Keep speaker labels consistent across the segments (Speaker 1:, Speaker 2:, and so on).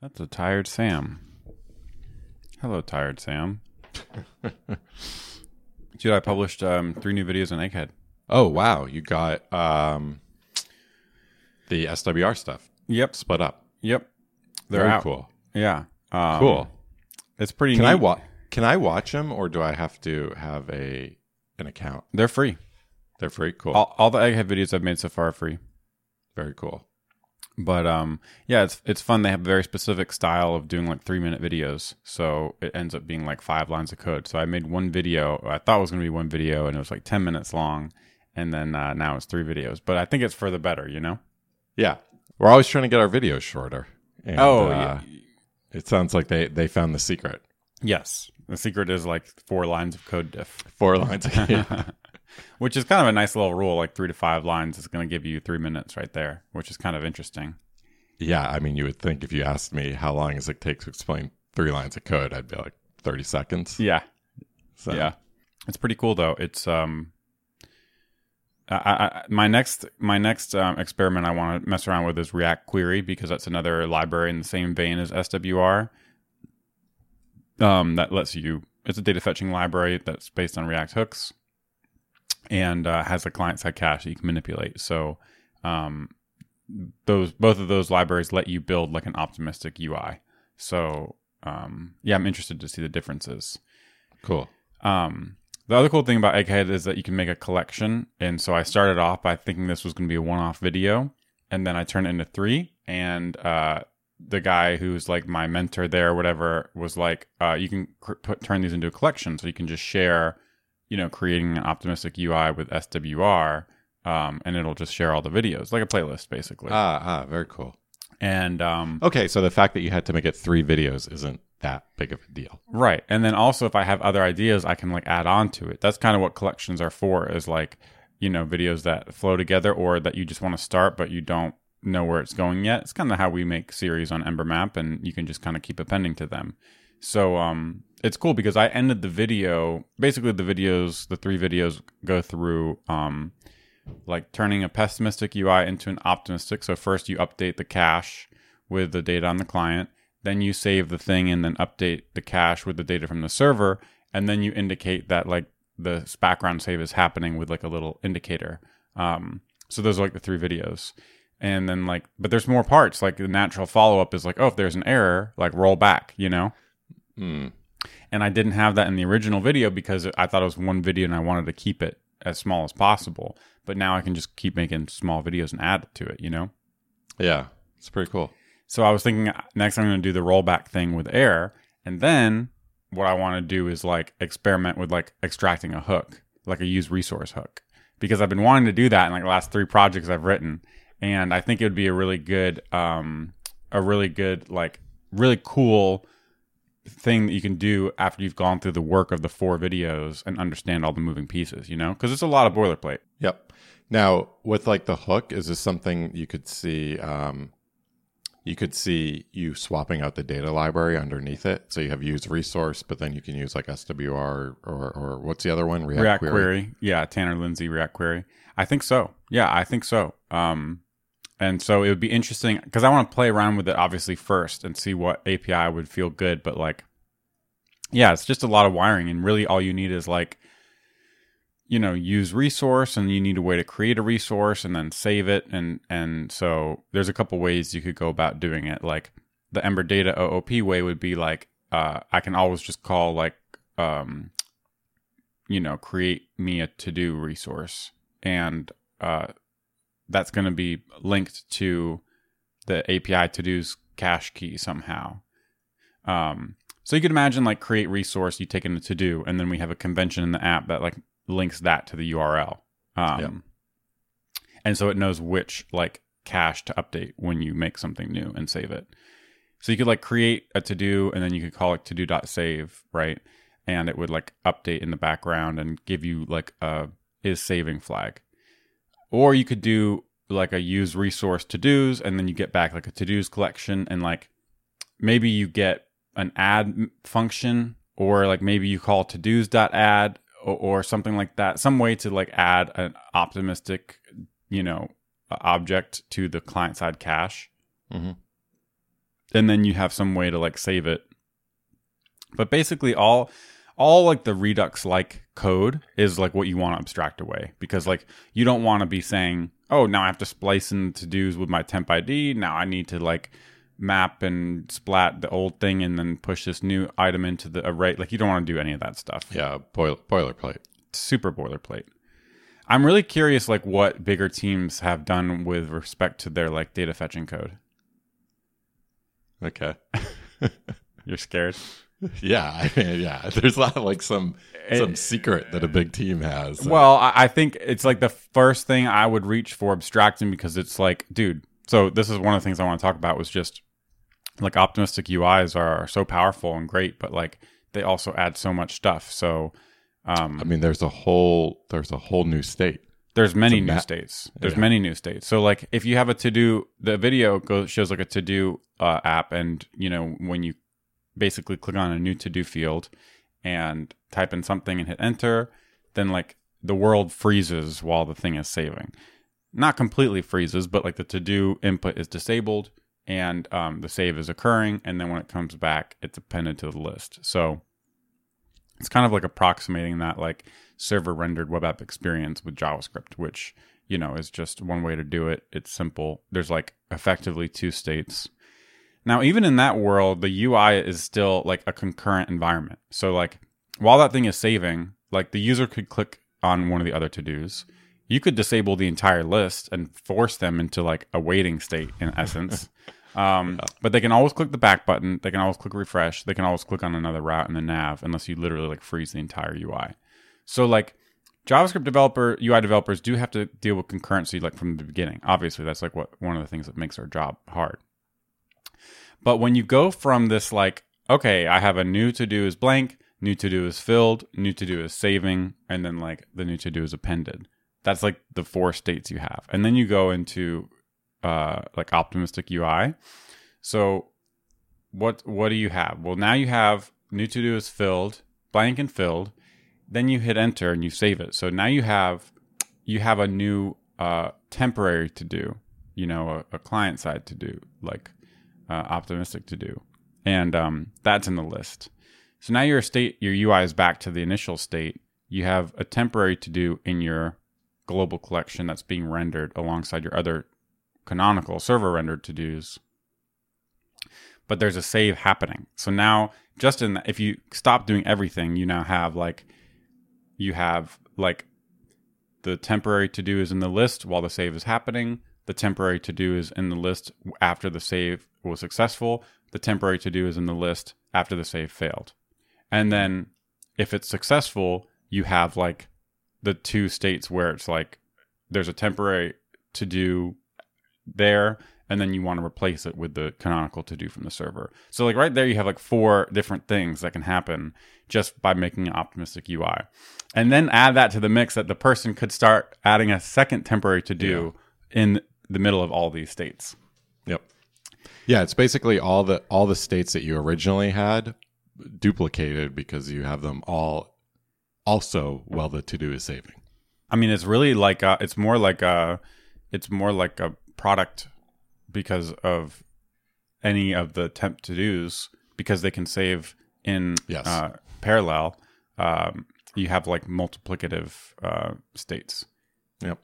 Speaker 1: That's a tired Sam. Hello, tired Sam. Dude, I published um, three new videos on Egghead.
Speaker 2: Oh wow, you got um, the SWR stuff
Speaker 1: Yep,
Speaker 2: split up.
Speaker 1: yep. They're
Speaker 2: Very
Speaker 1: out.
Speaker 2: cool.
Speaker 1: Yeah, um,
Speaker 2: Cool.
Speaker 1: It's pretty.
Speaker 2: Can
Speaker 1: neat.
Speaker 2: I wa- Can I watch them, or do I have to have a an account?
Speaker 1: They're free.
Speaker 2: They're free. Cool.
Speaker 1: All, all the Egghead videos I've made so far are free.
Speaker 2: Very cool.
Speaker 1: But um, yeah, it's it's fun. They have a very specific style of doing like three minute videos, so it ends up being like five lines of code. So I made one video. I thought it was going to be one video, and it was like ten minutes long, and then uh, now it's three videos. But I think it's for the better, you know.
Speaker 2: Yeah, we're always trying to get our videos shorter. And,
Speaker 1: oh,
Speaker 2: uh,
Speaker 1: yeah.
Speaker 2: it sounds like they they found the secret.
Speaker 1: yes. The secret is like four lines of code diff,
Speaker 2: Four lines. yeah.
Speaker 1: which is kind of a nice little rule. Like three to five lines is going to give you three minutes right there, which is kind of interesting.
Speaker 2: yeah, I mean, you would think if you asked me how long does it take to explain three lines of code, I'd be like thirty seconds.
Speaker 1: Yeah,
Speaker 2: So,
Speaker 1: Yeah, it's pretty cool though. It's um, I, I, my next my next um, experiment I want to mess around with is React Query because that's another library in the same vein as SWR. Um, that lets you. It's a data fetching library that's based on React hooks, and uh, has a client side cache that you can manipulate. So, um, those both of those libraries let you build like an optimistic UI. So, um, yeah, I'm interested to see the differences.
Speaker 2: cool.
Speaker 1: Um, the other cool thing about Egghead is that you can make a collection. And so I started off by thinking this was going to be a one off video. And then I turned it into three. And uh, the guy who's like my mentor there, or whatever, was like, uh, you can cr- put, turn these into a collection. So you can just share, you know, creating an optimistic UI with SWR. Um, and it'll just share all the videos, like a playlist, basically.
Speaker 2: Ah, ah, very cool.
Speaker 1: and um,
Speaker 2: Okay, so the fact that you had to make it three videos isn't that big of a deal.
Speaker 1: Right. And then also if I have other ideas, I can like add on to it. That's kind of what collections are for is like, you know, videos that flow together or that you just want to start but you don't know where it's going yet. It's kind of how we make series on Ember Map and you can just kind of keep appending to them. So um it's cool because I ended the video basically the videos, the three videos go through um like turning a pessimistic UI into an optimistic. So first you update the cache with the data on the client, then you save the thing and then update the cache with the data from the server, and then you indicate that like the background save is happening with like a little indicator. Um, so those are like the three videos. And then like, but there's more parts. Like the natural follow up is like, oh, if there's an error, like roll back, you know.
Speaker 2: Hmm.
Speaker 1: And I didn't have that in the original video because I thought it was one video and I wanted to keep it as small as possible. But now I can just keep making small videos and add to it, you know?
Speaker 2: Yeah, it's pretty cool.
Speaker 1: So I was thinking next I'm going to do the rollback thing with air. And then what I want to do is like experiment with like extracting a hook, like a use resource hook, because I've been wanting to do that in like the last three projects I've written. And I think it would be a really good, um, a really good, like really cool thing that you can do after you've gone through the work of the four videos and understand all the moving pieces, you know, because it's a lot of boilerplate.
Speaker 2: Yep. Now, with like the hook, is this something you could see? Um, you could see you swapping out the data library underneath it. So you have use resource, but then you can use like SWR or, or what's the other one? React,
Speaker 1: React
Speaker 2: Query.
Speaker 1: query. Yeah, Tanner Linsley React Query. I think so. Yeah, I think so. Um, and so it would be interesting because I want to play around with it obviously first and see what API would feel good. But like, yeah, it's just a lot of wiring, and really all you need is like, you know, use resource, and you need a way to create a resource and then save it, and and so there's a couple ways you could go about doing it. Like the Ember Data OOP way would be like, uh, I can always just call like, um, you know, create me a to do resource. And uh, that's going to be linked to the API to do's cache key somehow. Um, so you could imagine like create resource, you take in a to do, and then we have a convention in the app that like links that to the URL. Um,
Speaker 2: Yep.
Speaker 1: And so it knows which like cache to update when you make something new and save it. So you could like create a to do and then you could call it to do.save, right? And it would like update in the background and give you like a is saving flag. Or you could do like a use resource to dos and then you get back like a to dos collection and like maybe you get an add function or like maybe you call to dos.add or, or something like that. Some way to like add an optimistic, you know, object to the client side cache.
Speaker 2: Mhm.
Speaker 1: and then you have some way to like save it. But basically, all all like the Redux like code is like what you want to abstract away because like you don't want to be saying, oh, now I have to splice in to dos with my temp ID. Now I need to like map and splat the old thing and then push this new item into the array. Like you don't want to do any of that stuff.
Speaker 2: Yeah, boiler, boilerplate.
Speaker 1: Super boilerplate. I'm really curious like what bigger teams have done with respect to their like data fetching code.
Speaker 2: Okay.
Speaker 1: You're scared?
Speaker 2: Yeah, I mean, yeah. There's a lot of like some some secret that a big team has.
Speaker 1: Well, I, I think it's like the first thing I would reach for abstracting because it's like, dude. So this is one of the things I want to talk about was just like optimistic UIs are so powerful and great, but like they also add so much stuff. So um,
Speaker 2: I mean, there's a whole there's a whole new state.
Speaker 1: there's many new
Speaker 2: ma-
Speaker 1: states. There's
Speaker 2: Yeah.
Speaker 1: many new states. So like if you have a to do, the video goes shows like a to do uh, app, and you know when you basically click on a new to do field and type in something and hit enter, then like the world freezes while the thing is saving. Not completely freezes, but like the to do input is disabled and um, the save is occurring, and then when it comes back, it's appended to the list. So it's kind of like approximating that like server rendered web app experience with JavaScript, which you know is just one way to do it. It's simple. There's like effectively two states. Now, even in that world, the UI is still like a concurrent environment. So like while that thing is saving, like the user could click on one of the other to dos. You could disable the entire list and force them into like a waiting state in essence. Um, But they can always click the back button. They can always click refresh. They can always click on another route in the nav unless you literally like freeze the entire UI. So like JavaScript developer, UI developers do have to deal with concurrency like from the beginning. Obviously, that's like what one of the things that makes our job hard. But when you go from this like, okay, I have a new to do is blank, new to do is filled, new to do is saving, and then like the new to do is appended. That's like the four states you have. And then you go into uh like optimistic UI. So what what do you have? Well, now you have new to do is filled, blank and filled. Then you hit enter and you save it. So now you have you have a new uh temporary to do, you know, a, a client side to do, like uh, optimistic to do, and um, that's in the list. So now your state, your UI is back to the initial state. You have a temporary to do in your global collection that's being rendered alongside your other canonical server rendered to dos. But there's a save happening. So now, just in if you stop doing everything, you now have like you have like the temporary to do is in the list while the save is happening. The temporary to do is in the list after the save was successful. The temporary to do is in the list after the save failed. And hmm. then if it's successful, you have like the two states where it's like there's a temporary to do there and then you want to replace it with the canonical to do from the server. So like right there you have like four different things that can happen just by making an optimistic UI. And then add that to the mix that the person could start adding a second temporary to do in the middle of all these states.
Speaker 2: Yep. Yeah, it's basically all the all the states that you originally had duplicated because you have them all also while the to do is saving.
Speaker 1: I mean, it's really like a, it's more like a, it's more like a product because of any of the temp to dos because they can save in
Speaker 2: Yes.
Speaker 1: uh, parallel. Um, you have like multiplicative uh, states.
Speaker 2: Yep.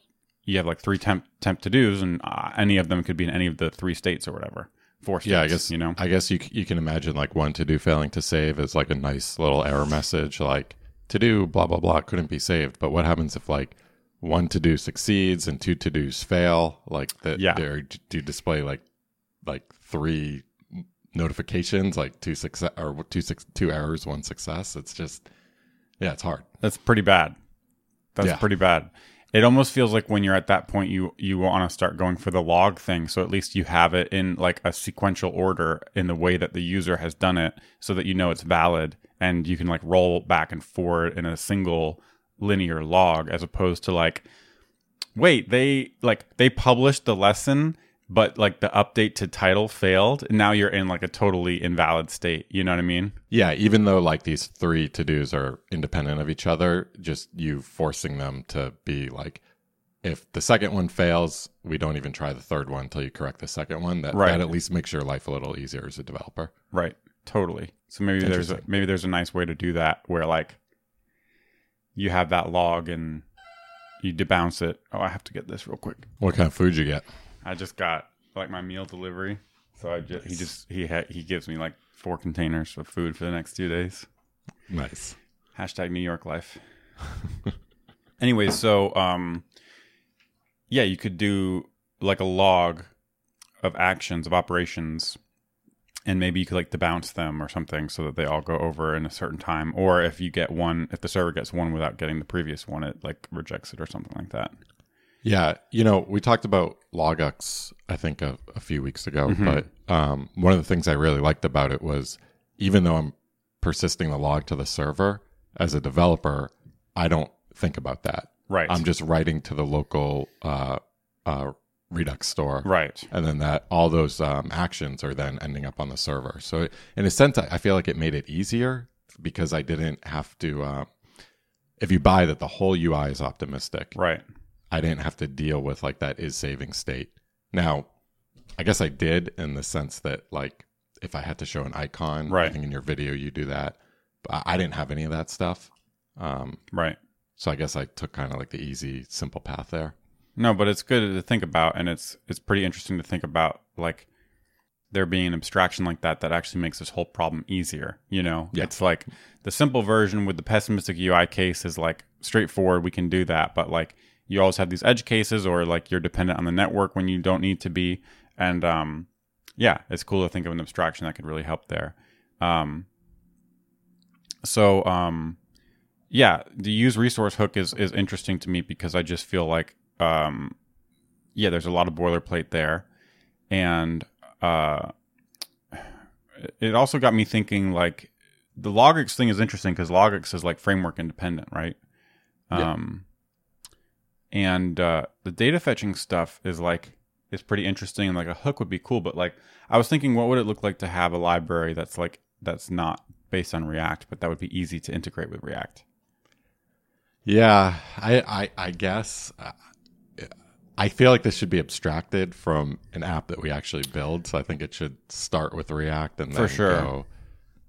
Speaker 1: You have like three temp temp to dos, and uh, any of them could be in any of the three states or whatever. Four states.
Speaker 2: Yeah, I guess
Speaker 1: you know.
Speaker 2: I guess you you can imagine like one to do failing to save is like a nice little error message like to do blah blah blah couldn't be saved. But what happens if like one to do succeeds and two to dos fail? Like that
Speaker 1: Yeah.
Speaker 2: they do display like like three notifications, like two success or two six two errors, one success. It's just yeah, it's hard.
Speaker 1: That's pretty bad. That's
Speaker 2: Yeah.
Speaker 1: pretty bad. It almost feels like when you're at that point, you you want to start going for the log thing, so at least you have it in like a sequential order in the way that the user has done it, so that you know it's valid, and you can like roll back and forward in a single linear log, as opposed to like, wait, they like they published the lesson, but like the update to title failed, and now you're in like a totally invalid state. You know what I mean?
Speaker 2: Yeah, even though like these three to dos are independent of each other, just you forcing them to be like if the second one fails, we don't even try the third one until you correct the second one. That
Speaker 1: Right.
Speaker 2: that at least makes your life a little easier as a developer.
Speaker 1: Right. Totally. So maybe there's a maybe there's a nice way to do that where like you have that log and you debounce it. Oh, I have to get this real quick.
Speaker 2: What kind of food you get?
Speaker 1: I just got like my meal delivery. So I just he just he ha- he gives me like four containers of food for the next two days.
Speaker 2: Nice.
Speaker 1: Hashtag New York life. anyway, so um, yeah, you could do like a log of actions of operations, and maybe you could like debounce them or something so that they all go over in a certain time. Or if you get one, if the server gets one without getting the previous one, it like rejects it or something like that.
Speaker 2: Yeah, you know, we talked about Logux, I think, a, a few weeks ago.
Speaker 1: Mm-hmm.
Speaker 2: But um, one of the things I really liked about it was even though I'm persisting the log to the server, as a developer, I don't think about that.
Speaker 1: Right.
Speaker 2: I'm just writing to the local uh, uh, Redux store.
Speaker 1: right.
Speaker 2: And then that all those um, actions are then ending up on the server. So in a sense, I I feel like it made it easier because I didn't have to. Uh, if you buy that the whole UI is optimistic,
Speaker 1: Right.
Speaker 2: I didn't have to deal with like that is saving state. Now, I guess I did in the sense that like if I had to show an icon,
Speaker 1: Right.
Speaker 2: I think in your video you do that. But I didn't have any of that stuff. Um,
Speaker 1: Right.
Speaker 2: so I guess I took kind of like the easy, simple path there.
Speaker 1: No, but it's good to think about, and it's it's pretty interesting to think about, like there being an abstraction like that that actually makes this whole problem easier. You know,
Speaker 2: Yeah.
Speaker 1: it's like the simple version with the pessimistic UI case is like straightforward. We can do that, but like you always have these edge cases, or like you're dependent on the network when you don't need to be, and um, yeah, it's cool to think of an abstraction that could really help there. Um, so um, yeah, the use resource hook is is interesting to me because I just feel like um, yeah, there's a lot of boilerplate there, and uh, it also got me thinking like the Logux thing is interesting because Logux is like framework independent, right?
Speaker 2: Yeah.
Speaker 1: Um, and uh, the data fetching stuff is like is pretty interesting and like a hook would be cool, but like I was thinking, what would it look like to have a library that's like that's not based on React, but that would be easy to integrate with React.
Speaker 2: Yeah, I, I, I guess. Uh, I feel like this should be abstracted from an app that we actually build. So I think it should start with React and
Speaker 1: For
Speaker 2: then
Speaker 1: sure.
Speaker 2: go,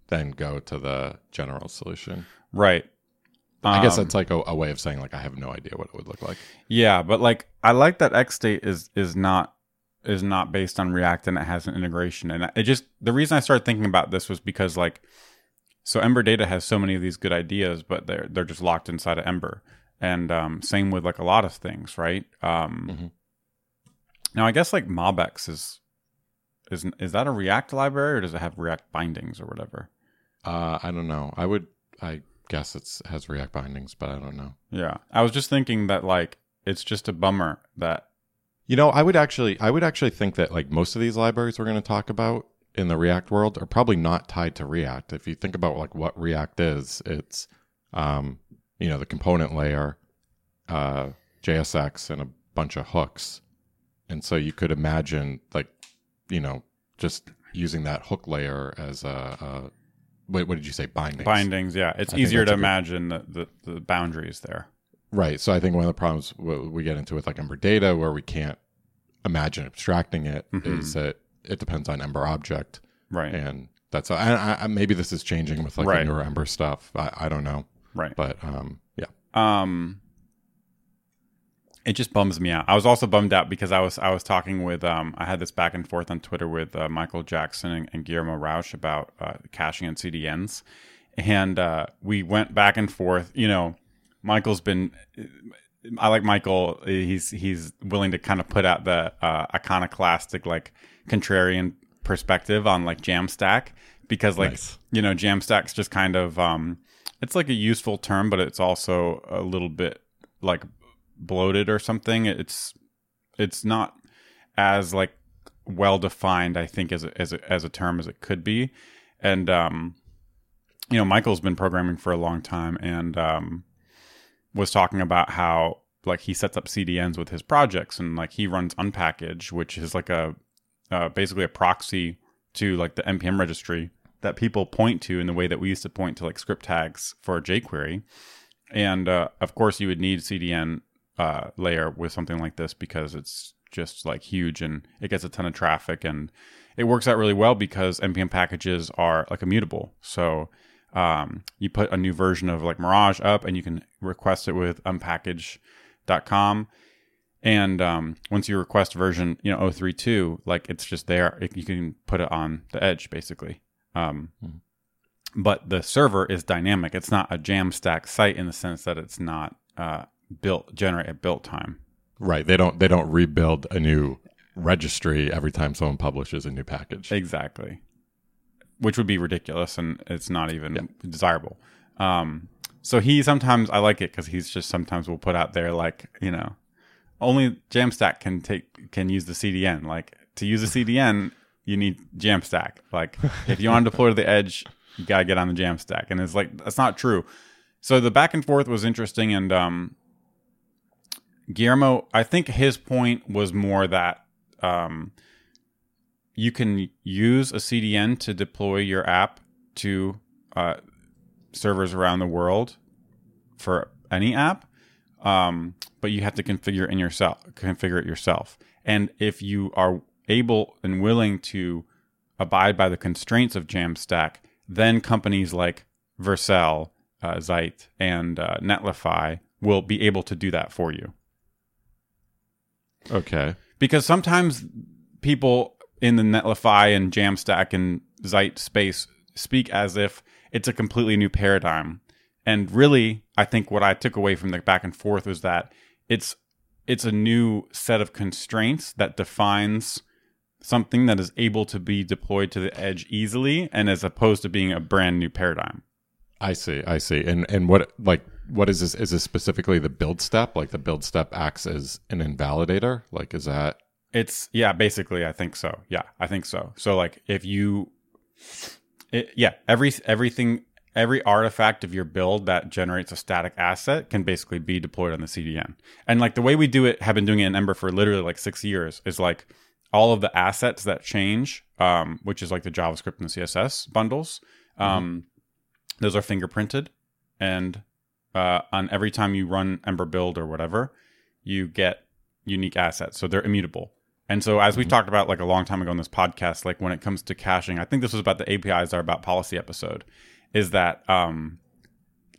Speaker 2: then go to the general solution.
Speaker 1: Right.
Speaker 2: I guess
Speaker 1: Um,
Speaker 2: that's like a, a way of saying like I have no idea what it would look like.
Speaker 1: Yeah, but like I like that XState is is not is not based on React and it has an integration. And it just the reason I started thinking about this was because like so Ember Data has so many of these good ideas, but they're they're just locked inside of Ember. And um, same with like a lot of things, right? Um,
Speaker 2: Mhm.
Speaker 1: Now I guess like MobX is is is that a React library or does it have React bindings or whatever?
Speaker 2: Uh, I don't know. I would. I guess it's has React bindings, but I don't know.
Speaker 1: Yeah, I was just thinking that like it's just a bummer that
Speaker 2: You know, I would actually, I would actually think that like most of these libraries we're going to talk about in the React world are probably not tied to React. If you think about like what React is, it's, um, you know, the component layer, uh, JSX, and a bunch of hooks, and so you could imagine like, you know, just using that hook layer as a, a wait, what did you say? Bindings.
Speaker 1: bindings. Yeah, it's
Speaker 2: I
Speaker 1: easier to
Speaker 2: a good-
Speaker 1: imagine the, the the boundaries there.
Speaker 2: Right. So I think one of the problems we get into with like Ember data, where we can't imagine abstracting it, is
Speaker 1: Mhm.
Speaker 2: that it depends on Ember object,
Speaker 1: Right.
Speaker 2: and that's and I, I, maybe this is changing with like
Speaker 1: Right.
Speaker 2: the newer Ember stuff. I, I don't know,
Speaker 1: Right.
Speaker 2: but um, yeah,
Speaker 1: Um it just bums me out. I was also bummed out because I was I was talking with um I had this back and forth on Twitter with uh, Michael Jackson and, and Guillermo Rauch about uh, caching and CDNs, and uh, we went back and forth. You know, Michael's been. I like Michael. He's he's willing to kind of put out the uh, iconoclastic, like contrarian perspective on like Jamstack because like
Speaker 2: Nice.
Speaker 1: you know Jamstack's just kind of um, it's like a useful term, but it's also a little bit like bloated or something. It's it's not as like well defined, I think, as a, as a, as a term as it could be. And um, you know, Michael's been programming for a long time and um, was talking about how like he sets up CDNs with his projects and like he runs unpkg, which is like a uh, basically a proxy to like the npm registry that people point to in the way that we used to point to like script tags for jQuery. And uh, of course, you would need CDN uh, layer with something like this because it's just like huge and it gets a ton of traffic and it works out really well because npm packages are like immutable. So um, you put a new version of like Mirage up and you can request it with unpkg.com. And um, once you request version, you know, 032, like it's just there. It, you can put it on the edge basically. Um, mm-hmm. But the server is dynamic. It's not a Jamstack site in the sense that it's not uh, built, generate at built time.
Speaker 2: Right. They don't, they don't rebuild a new registry every time someone publishes a new package.
Speaker 1: Exactly which would be ridiculous and it's not even yeah. desirable. Um, so he sometimes I like it because he's just sometimes will put out there like you know only Jamstack can take can use the CDN. Like to use a CDN, you need Jamstack. Like if you want to deploy to the edge, you gotta get on the Jamstack, and it's like that's not true. So the back and forth was interesting, and um, Guillermo, I think his point was more that um, you can use a CDN to deploy your app to uh, servers around the world for any app, um, but you have to configure in yourself, configure it yourself. And if you are able and willing to abide by the constraints of Jamstack, then companies like Vercel, uh, Zeit, and uh, Netlify will be able to do that for you.
Speaker 2: Okay.
Speaker 1: Because sometimes people in the Netlify and Jamstack and Zeit space speak as if it's a completely new paradigm. And really, I think what I took away from the back and forth was that it's it's a new set of constraints that defines something that is able to be deployed to the edge easily and as opposed to being a brand new paradigm.
Speaker 2: I see, I see. And and what like what is this is this specifically the build step? Like the build step acts as an invalidator? Like is that
Speaker 1: it's yeah, basically I think so. Yeah, I think so. So like if you it, yeah, every everything every artifact of your build that generates a static asset can basically be deployed on the CDN. And like the way we do it, have been doing it in Ember for literally like six years, is like all of the assets that change, um, which is like the JavaScript and the CSS bundles, um, mm-hmm. Those are fingerprinted, and uh, on every time you run Ember build or whatever, you get unique assets, so they're immutable. And so, as we mm-hmm. talked about like a long time ago in this podcast, like when it comes to caching, I think this was about the APIs are about policy episode, is that um,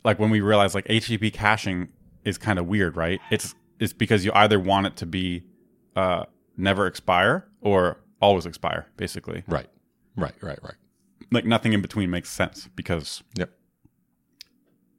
Speaker 1: like when we realize like HTTP caching is kind of weird, right? It's it's because you either want it to be uh, never expire or always expire, basically.
Speaker 2: Right, right, right, right.
Speaker 1: Like nothing in between makes sense because
Speaker 2: yep,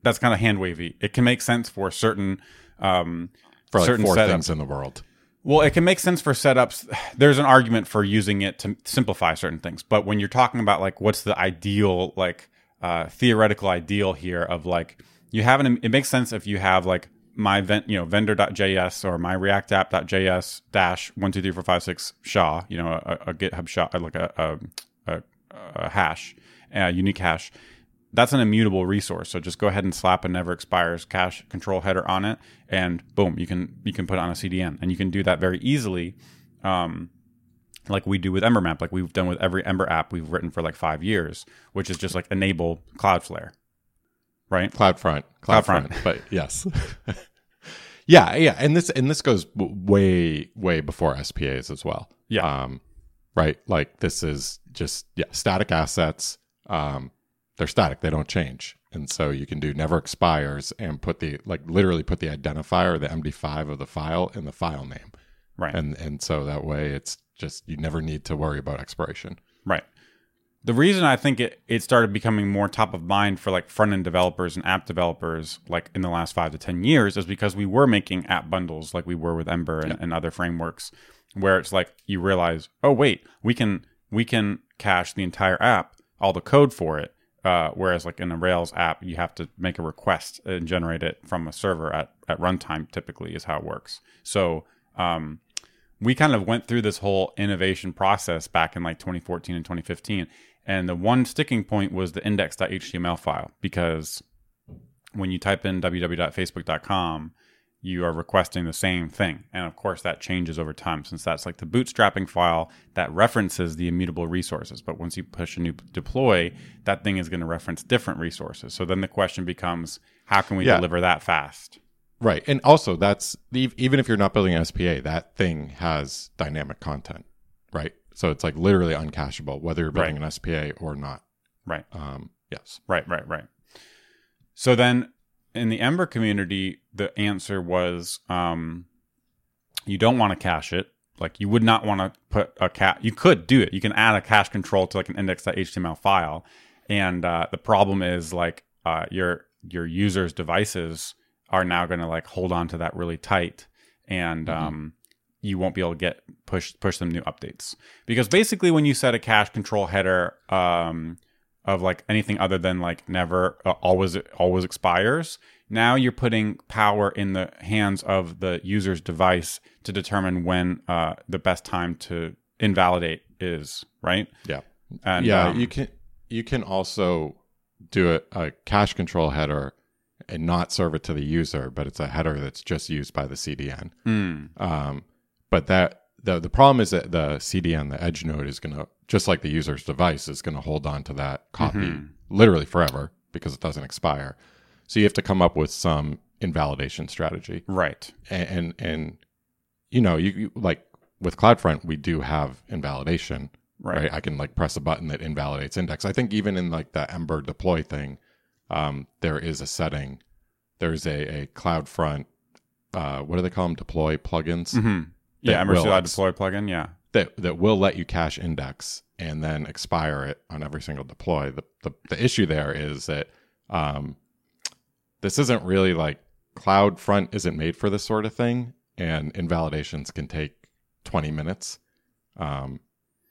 Speaker 1: that's kind of hand wavy. It can make sense for certain um,
Speaker 2: for like certain four setups. things in the world.
Speaker 1: Well, it can make sense for setups. There's an argument for using it to simplify certain things, but when you're talking about like what's the ideal, like uh, theoretical ideal here of like you have an, it makes sense if you have like my vent, you know, vendor.js or my React app.js dash one two three four five six SHA, you know, a, a GitHub SHA, like a, a, a hash, a unique hash that's an immutable resource. So just go ahead and slap a never expires cache control header on it, and boom, you can you can put it on a CDN, and you can do that very easily, um, like we do with Ember Map, like we've done with every Ember app we've written for like five years, which is just like enable Cloudflare, right?
Speaker 2: CloudFront, CloudFront, CloudFront. but yes. yeah, yeah, and this and this goes way way before SPAs as well.
Speaker 1: Yeah,
Speaker 2: um, right. Like this is just yeah static assets. Um, they're static they don't change and so you can do never expires and put the like literally put the identifier the md5 of the file in the file name
Speaker 1: right
Speaker 2: and and so that way it's just you never need to worry about expiration
Speaker 1: right the reason i think it, it started becoming more top of mind for like front end developers and app developers like in the last five to ten years is because we were making app bundles like we were with ember and, yeah. and other frameworks where it's like you realize oh wait we can we can cache the entire app all the code for it uh, whereas like in a Rails app, you have to make a request and generate it from a server at, at runtime typically is how it works. So um, we kind of went through this whole innovation process back in like 2014 and 2015. And the one sticking point was the index.html file because when you type in www.facebook.com, you are requesting the same thing. And of course, that changes over time since that's like the bootstrapping file that references the immutable resources. But once you push a new deploy, that thing is going to reference different resources. So then the question becomes how can we yeah. deliver that fast?
Speaker 2: Right. And also that's even if you're not building an SPA, that thing has dynamic content, right? So it's like literally uncacheable, whether you're building an SPA or not.
Speaker 1: Right.
Speaker 2: Um, yes.
Speaker 1: Right, right, right. So then in the Ember community, the answer was um, you don't want to cache it. Like you would not want to put a cat. You could do it. You can add a cache control to like an index.html file, and uh, the problem is like uh, your your users' devices are now going to like hold on to that really tight, and
Speaker 2: Mm-hmm.
Speaker 1: um, you won't be able to get push push them new updates because basically when you set a cache control header um, of like anything other than like never uh, always always expires now you're putting power in the hands of the user's device to determine when uh, the best time to invalidate is right
Speaker 2: Yeah.
Speaker 1: and
Speaker 2: yeah.
Speaker 1: um,
Speaker 2: you can, you can also do a, a cache control header and not serve it to the user, but it's a header that's just used by the CDN.
Speaker 1: mm,
Speaker 2: Um, but that the the problem is that the CDN, the edge node, is going to just like the user's device is going to hold on to that copy
Speaker 1: Mhm.
Speaker 2: literally forever because it doesn't expire. So you have to come up with some invalidation strategy,
Speaker 1: right
Speaker 2: and and, and you know you, you like with CloudFront we do have invalidation,
Speaker 1: right,
Speaker 2: right. I can like press a button that invalidates index. I think even in like the Ember deploy thing, um, there is a setting. There's a a CloudFront. Uh, what do they call them? Deploy plugins
Speaker 1: hmm yeah
Speaker 2: will ex-
Speaker 1: deploy plugin? Yeah.
Speaker 2: That that will let you cache index and then expire it on every single deploy. The the, the issue there is that um, this isn't really like cloud front isn't made for this sort of thing, and invalidations can take twenty minutes. Um,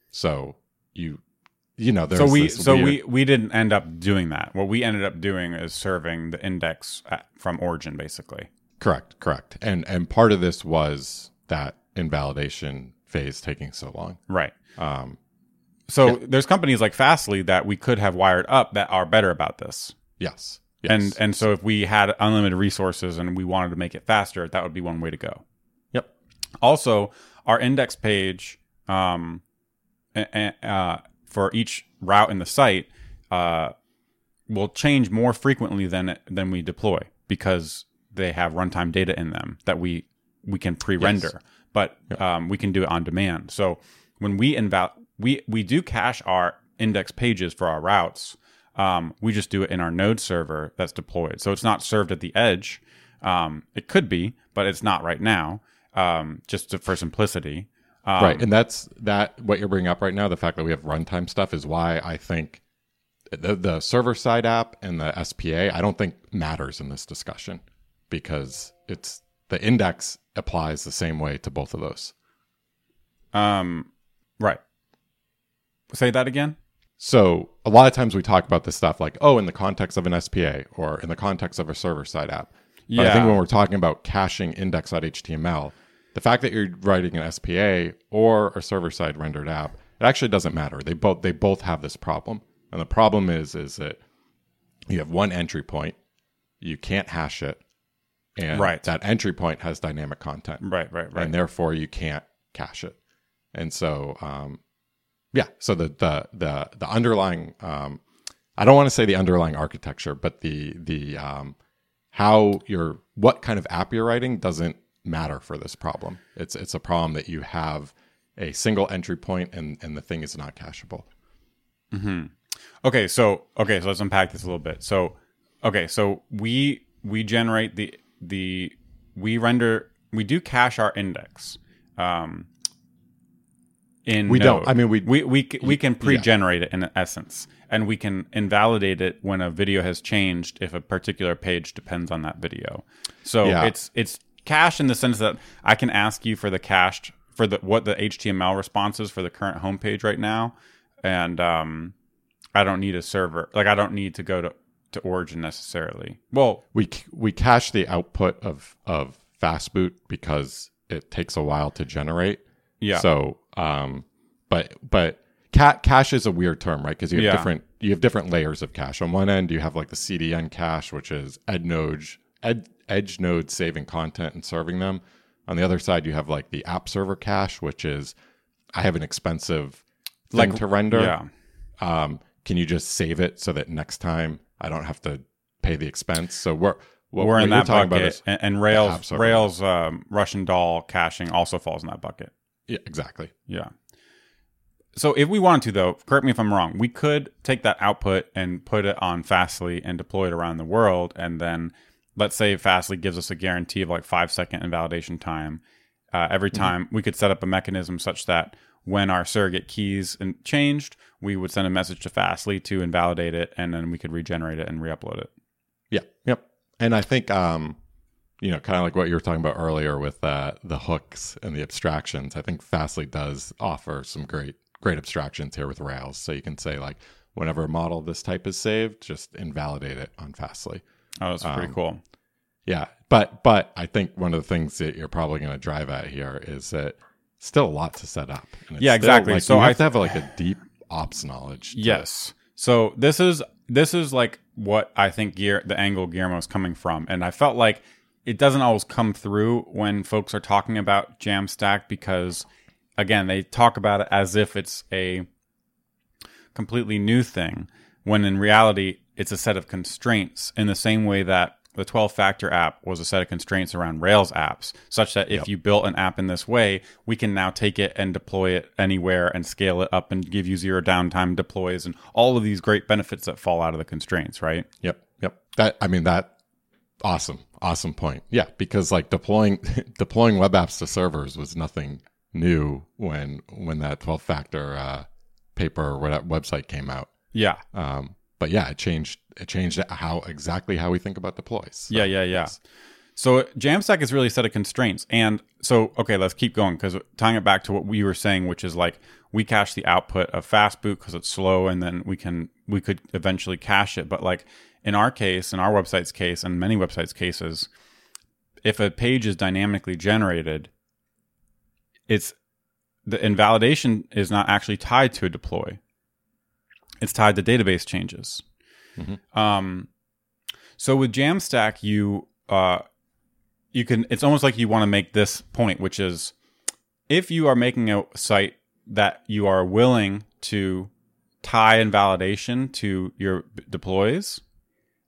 Speaker 2: so you you know there's
Speaker 1: so we so
Speaker 2: weird-
Speaker 1: we we didn't end up doing that. What we ended up doing is serving the index at, from origin basically.
Speaker 2: Correct correct. And and part of this was that invalidation phase taking so long.
Speaker 1: right.
Speaker 2: Um,
Speaker 1: so there's companies like fastly that we could have wired up that are better about this.
Speaker 2: Yes, yes.
Speaker 1: and and so if we had unlimited resources and we wanted to make it faster that would be one way to go.
Speaker 2: Yep.
Speaker 1: Also our index page um uh, for each route in the site uh will change more frequently than than we deploy because they have runtime data in them that we we can pre-render but um, we can do it on demand. So when we inval we we do cache our index pages for our routes. Um, we just do it in our node server that's deployed. So it's not served at the edge. Um, it could be but it's not right now um, just to, for simplicity. Um,
Speaker 2: right and that's that what you're bringing up right now the fact that we have runtime stuff is why i think the, the server side app and the spa i don't think matters in this discussion because it's the index applies the same way to both of those.
Speaker 1: Um right. Say that again?
Speaker 2: So a lot of times we talk about this stuff like oh in the context of an spa or in the context of a server side app. But i think when we're talking about caching index.html the fact that you're writing an spa or a server side rendered app it actually doesn't matter. They both they both have this problem. And the problem is is that you have one entry point you can't hash it and
Speaker 1: Right.
Speaker 2: that entry point has dynamic content
Speaker 1: right right right
Speaker 2: and therefore you can't cache it. And so, um, yeah, so the the the the underlying, um, I don't want to say the underlying architecture, but the the um, how you're what kind of app you're writing doesn't matter for this problem. It's it's a problem that you have a single entry point and and the thing is not cacheable. Mhm.
Speaker 1: Okay, so okay, so let's unpack this a little bit. So, okay, so we we generate the the we render we do cache our index. Um, in
Speaker 2: We don't. I mean, we-
Speaker 1: we we we can pre-generate it in essence, and we can invalidate it when a video has changed if a particular page depends on that video. So
Speaker 2: Yeah.
Speaker 1: it's it's cached in the sense that I can ask you for the cached for the what the HTML response is for the current homepage right now, and um, I don't need a server. Like I don't need to go to, to Origin necessarily. Well,
Speaker 2: We we cache the output of of fastboot because it takes a while to generate.
Speaker 1: yeah.
Speaker 2: So, um, but but ca- cache is a weird term, right? Because you have
Speaker 1: Yeah.
Speaker 2: different you have different layers of cache. On one end, you have like the CDN cache, which is ed node ed, edge node saving content and serving them. On the other side, you have like the app server cache, which is I have an expensive thing
Speaker 1: Like-
Speaker 2: to render.
Speaker 1: yeah.
Speaker 2: Um, can you just save it so that next time I don't have to pay the expense? So we're what,
Speaker 1: we're
Speaker 2: what
Speaker 1: in that bucket,
Speaker 2: about is
Speaker 1: and, and Rails
Speaker 2: server.
Speaker 1: Rails um, Russian doll caching also falls in that bucket.
Speaker 2: yeah, exactly.
Speaker 1: Yeah. So if we wanted to, though, correct me if I'm wrong, we could take that output and put it on Fastly and deploy it around the world, and then let's say Fastly gives us a guarantee of like five second invalidation time. Uh, every time we could set up a mechanism such that when our surrogate keys changed, we would send a message to Fastly to invalidate it, and then we could regenerate it and re-upload it.
Speaker 2: Yeah. Yep. And I think, um, you know, kind of like what you were talking about earlier with uh, the hooks and the abstractions. I think Fastly does offer some great, great abstractions here with Rails. So you can say like, whenever a model of this type is saved, just invalidate it on Fastly.
Speaker 1: Oh, that's pretty cool.
Speaker 2: Yeah, but but I think one of the things that you're probably going to drive at here is that still a lot to set up. And it's
Speaker 1: Yeah, exactly.
Speaker 2: Like,
Speaker 1: So
Speaker 2: you have to have like a deep ops knowledge. to-
Speaker 1: Yes. So this is this is like what I think Gear the angle Guillermo is coming from, and I felt like it doesn't always come through when folks are talking about Jamstack because again they talk about it as if it's a completely new thing when in reality it's a set of constraints in the same way that the 12 factor app was a set of constraints around Rails apps, such that if you built an app in this way, we can now take it and deploy it anywhere and scale it up and give you zero downtime deploys and all of these great benefits that fall out of the constraints, right?
Speaker 2: Yep. Yep. That I mean that awesome. Awesome point. Yeah, because like deploying deploying web apps to servers was nothing new when when that 12 factor uh, paper or website came out.
Speaker 1: Yeah.
Speaker 2: Um, but yeah, it changed it changed how exactly how we think about deploys. So,
Speaker 1: Yeah, yeah, yeah. So Jamstack is really a set of constraints. And so, okay, let's keep going because tying it back to what we were saying, which is like we cache the output of Fastboot because it's slow, and then we can we could eventually cache it. But like in our case, in our website's case, and many websites' cases, if a page is dynamically generated, it's the invalidation is not actually tied to a deploy. It's tied to database changes. Um, so with Jamstack, you uh, you can. It's almost like you want to make this point, which is if you are making a site that you are willing to tie invalidation to your b- deploys,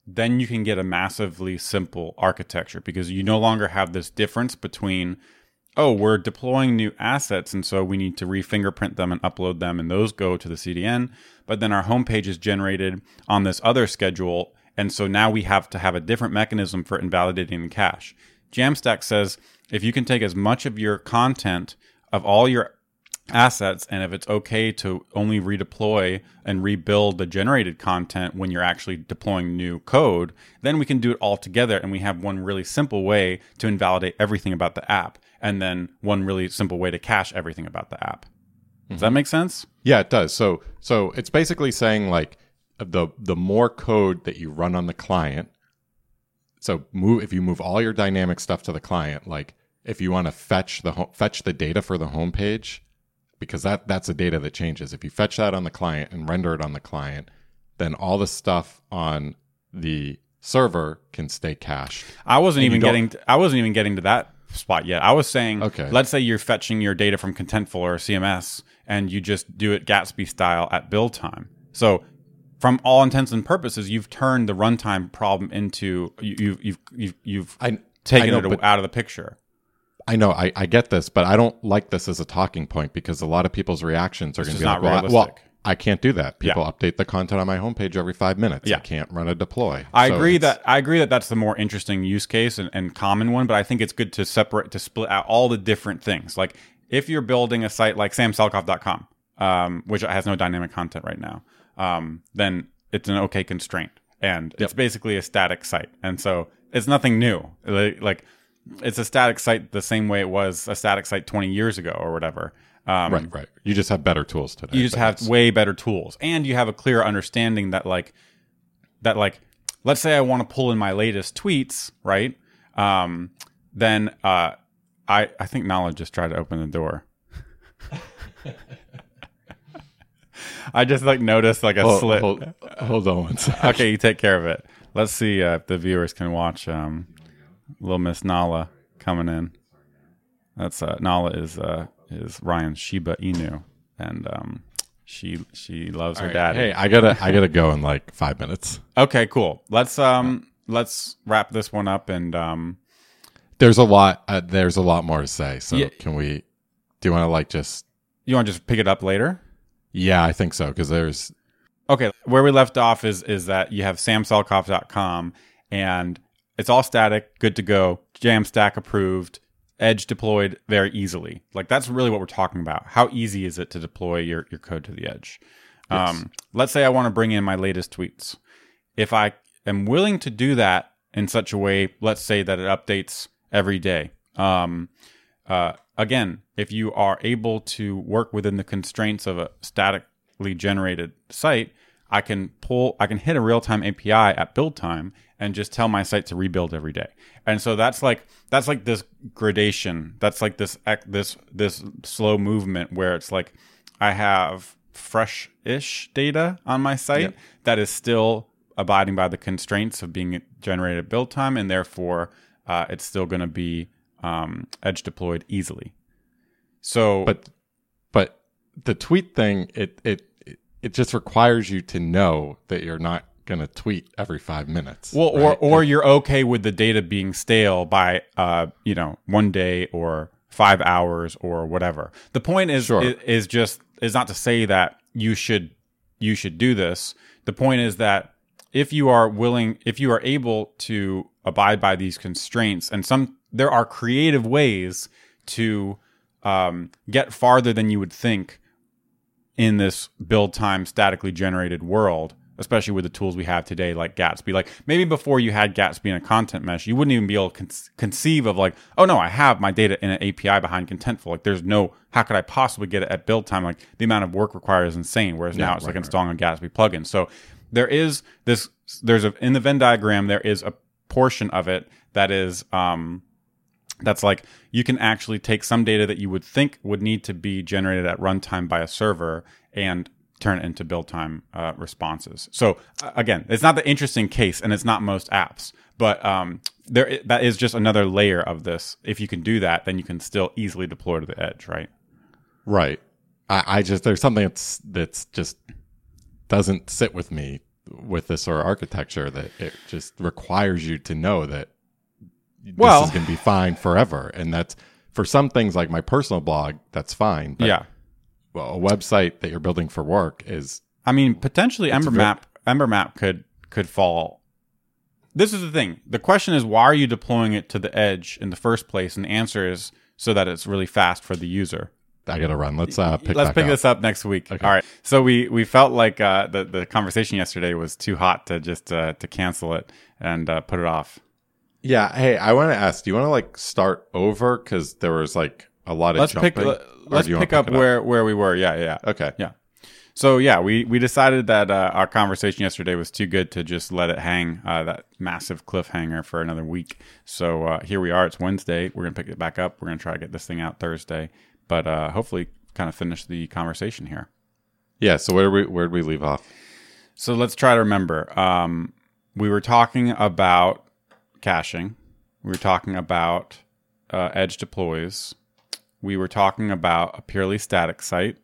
Speaker 1: then you can get a massively simple architecture because you no longer have this difference between oh we're deploying new assets and so we need to re-fingerprint them and upload them and those go to the cdn but then our homepage is generated on this other schedule and so now we have to have a different mechanism for invalidating the cache. Jamstack says if you can take as much of your content of all your assets and if it's okay to only redeploy and rebuild the generated content when you're actually deploying new code then we can do it all together and we have one really simple way to invalidate everything about the app and then one really simple way to cache everything about the app does that mm-hmm. make sense
Speaker 2: Yeah, it does. So so it's basically saying like the the more code that you run on the client. So move if you move all your dynamic stuff to the client, like if you want to fetch the ho- fetch the data for the homepage, because that that's the data that changes. If you fetch that on the client and render it on the client, then all the stuff on the server can stay cached.
Speaker 1: I wasn't
Speaker 2: And
Speaker 1: even getting. To, I wasn't even getting to that spot yet. I was saying,
Speaker 2: Okay.
Speaker 1: let's say you're fetching your data from Contentful or CMS, and you just do it Gatsby style at build time. So, from all intents and purposes, you've turned the runtime problem into you, you've you've you've, you've
Speaker 2: I
Speaker 1: taken
Speaker 2: I know,
Speaker 1: it out of the picture.
Speaker 2: I know I, I get this, but I don't like this as a talking point because a lot of people's reactions are going to be
Speaker 1: not
Speaker 2: like, well, well, I can't do that. People update the content on my homepage every five minutes.
Speaker 1: Yeah.
Speaker 2: I can't run a deploy.
Speaker 1: I
Speaker 2: So
Speaker 1: agree that I agree that that's the more interesting use case and, and common one, but I think it's good to separate to split out all the different things. Like if you're building a site like samselikoff.com, um, which has no dynamic content right now, um, then it's an okay constraint, and it's basically a static site, and so it's nothing new. Like, like it's a static site the same way it was a static site 20 years ago or whatever. Um,
Speaker 2: right, right. You just have better tools today.
Speaker 1: you just have way better tools and you have a clear understanding that like that like let's say i want to pull in my latest tweets right um then uh i i think nala just tried to open the door i just like noticed like a
Speaker 2: Hold,
Speaker 1: slit
Speaker 2: hold, hold on one second.
Speaker 1: okay you take care of it let's see uh, if the viewers can watch um little miss nala coming in that's uh nala is uh is Ryan shiba inu and um she she loves her
Speaker 2: right.
Speaker 1: dad
Speaker 2: Hey, I gotta I gotta go in like five minutes.
Speaker 1: Okay, cool. Let's um let's wrap this one up and um
Speaker 2: There's a lot. Uh, there's a lot more to say. So
Speaker 1: Yeah.
Speaker 2: can we? Do you want to like just?
Speaker 1: you want to just pick it up later?
Speaker 2: Yeah, I think so because there's
Speaker 1: Okay, where we left off is is that you have samselikoff.com and it's all static, good to go, Jamstack approved, edge deployed very easily. Like that's really what we're talking about. How easy is it to deploy your, your code to the edge? Um, let's say I want to bring in my latest tweets. If I am willing to do that in such a way, let's say that it updates every day. Um, uh, again, if you are able to work within the constraints of a statically generated site, I can pull, I can hit a real time API at build time and just tell my site to rebuild every day. And so that's like that's like this gradation. That's like this this this slow movement where it's like I have fresh-ish data on my site
Speaker 2: Yep.
Speaker 1: that is still abiding by the constraints of being generated at build time, and therefore uh, it's still going to be um, edge deployed easily. So,
Speaker 2: but but the tweet thing it it it- just requires you to know that you're not going to tweet every five minutes.
Speaker 1: well, or or you're okay with the data being stale by uh, you know one day or five hours or whatever. The point is
Speaker 2: Sure.
Speaker 1: is, is just is not to say that you should you should do this. The point is that if you are willing, if you are able to abide by these constraints, and some there are creative ways to um, get farther than you would think in this build time statically generated world, especially with the tools we have today, like Gatsby. Like maybe before you had Gatsby in a content mesh, you wouldn't even be able to con- conceive of like, oh no, I have my data in an API behind Contentful. Like there's no, how could I possibly get it at build time? Like the amount of work required is insane. Whereas now it's like installing a Gatsby plugin. So there is this, there's a, in the Venn diagram, there is a portion of it that is, um, that's like you can actually take some data that you would think would need to be generated at runtime by a server and turn it into build time uh, responses. So again, it's not the interesting case, and it's not most apps, but um, there that is just another layer of this. If you can do that, then you can still easily deploy to the edge, right?
Speaker 2: right. I, I just there's something that's that's just doesn't sit with me with this sort of architecture that it just requires you to know that
Speaker 1: Well-
Speaker 2: this is going to be fine forever, and that's for some things like my personal blog that's fine. But
Speaker 1: yeah.
Speaker 2: well, a website that you're building for work is
Speaker 1: I mean, potentially Ember
Speaker 2: ve-
Speaker 1: Map Ember Map could could fall. This is the thing. The question is why are you deploying it to the edge in the first place? And the answer is so that it's really fast for the user.
Speaker 2: I got to run. Let's uh, pick
Speaker 1: Let's pick
Speaker 2: up.
Speaker 1: this up next week. All right. So we we felt like uh, the the conversation yesterday was too hot to just uh, to cancel it and uh, put it off.
Speaker 2: Yeah. Hey, I want to ask. Do you want to like start over because there was like a lot of
Speaker 1: Let's pick
Speaker 2: jumping?
Speaker 1: let, let's
Speaker 2: do
Speaker 1: pick up
Speaker 2: it
Speaker 1: where where we were. Yeah, yeah.
Speaker 2: Okay.
Speaker 1: Yeah. So yeah, we we decided that uh, our conversation yesterday was too good to just let it hang. Uh, that massive cliffhanger for another week. So uh, here we are. It's Wednesday. We're gonna pick it back up. We're gonna try to get this thing out Thursday, but uh, hopefully, kind of finish the conversation here.
Speaker 2: Yeah. So where we where did we leave off?
Speaker 1: So let's try to remember. Um, we were talking about caching. We were talking about uh, edge deploys. We were talking about a purely static site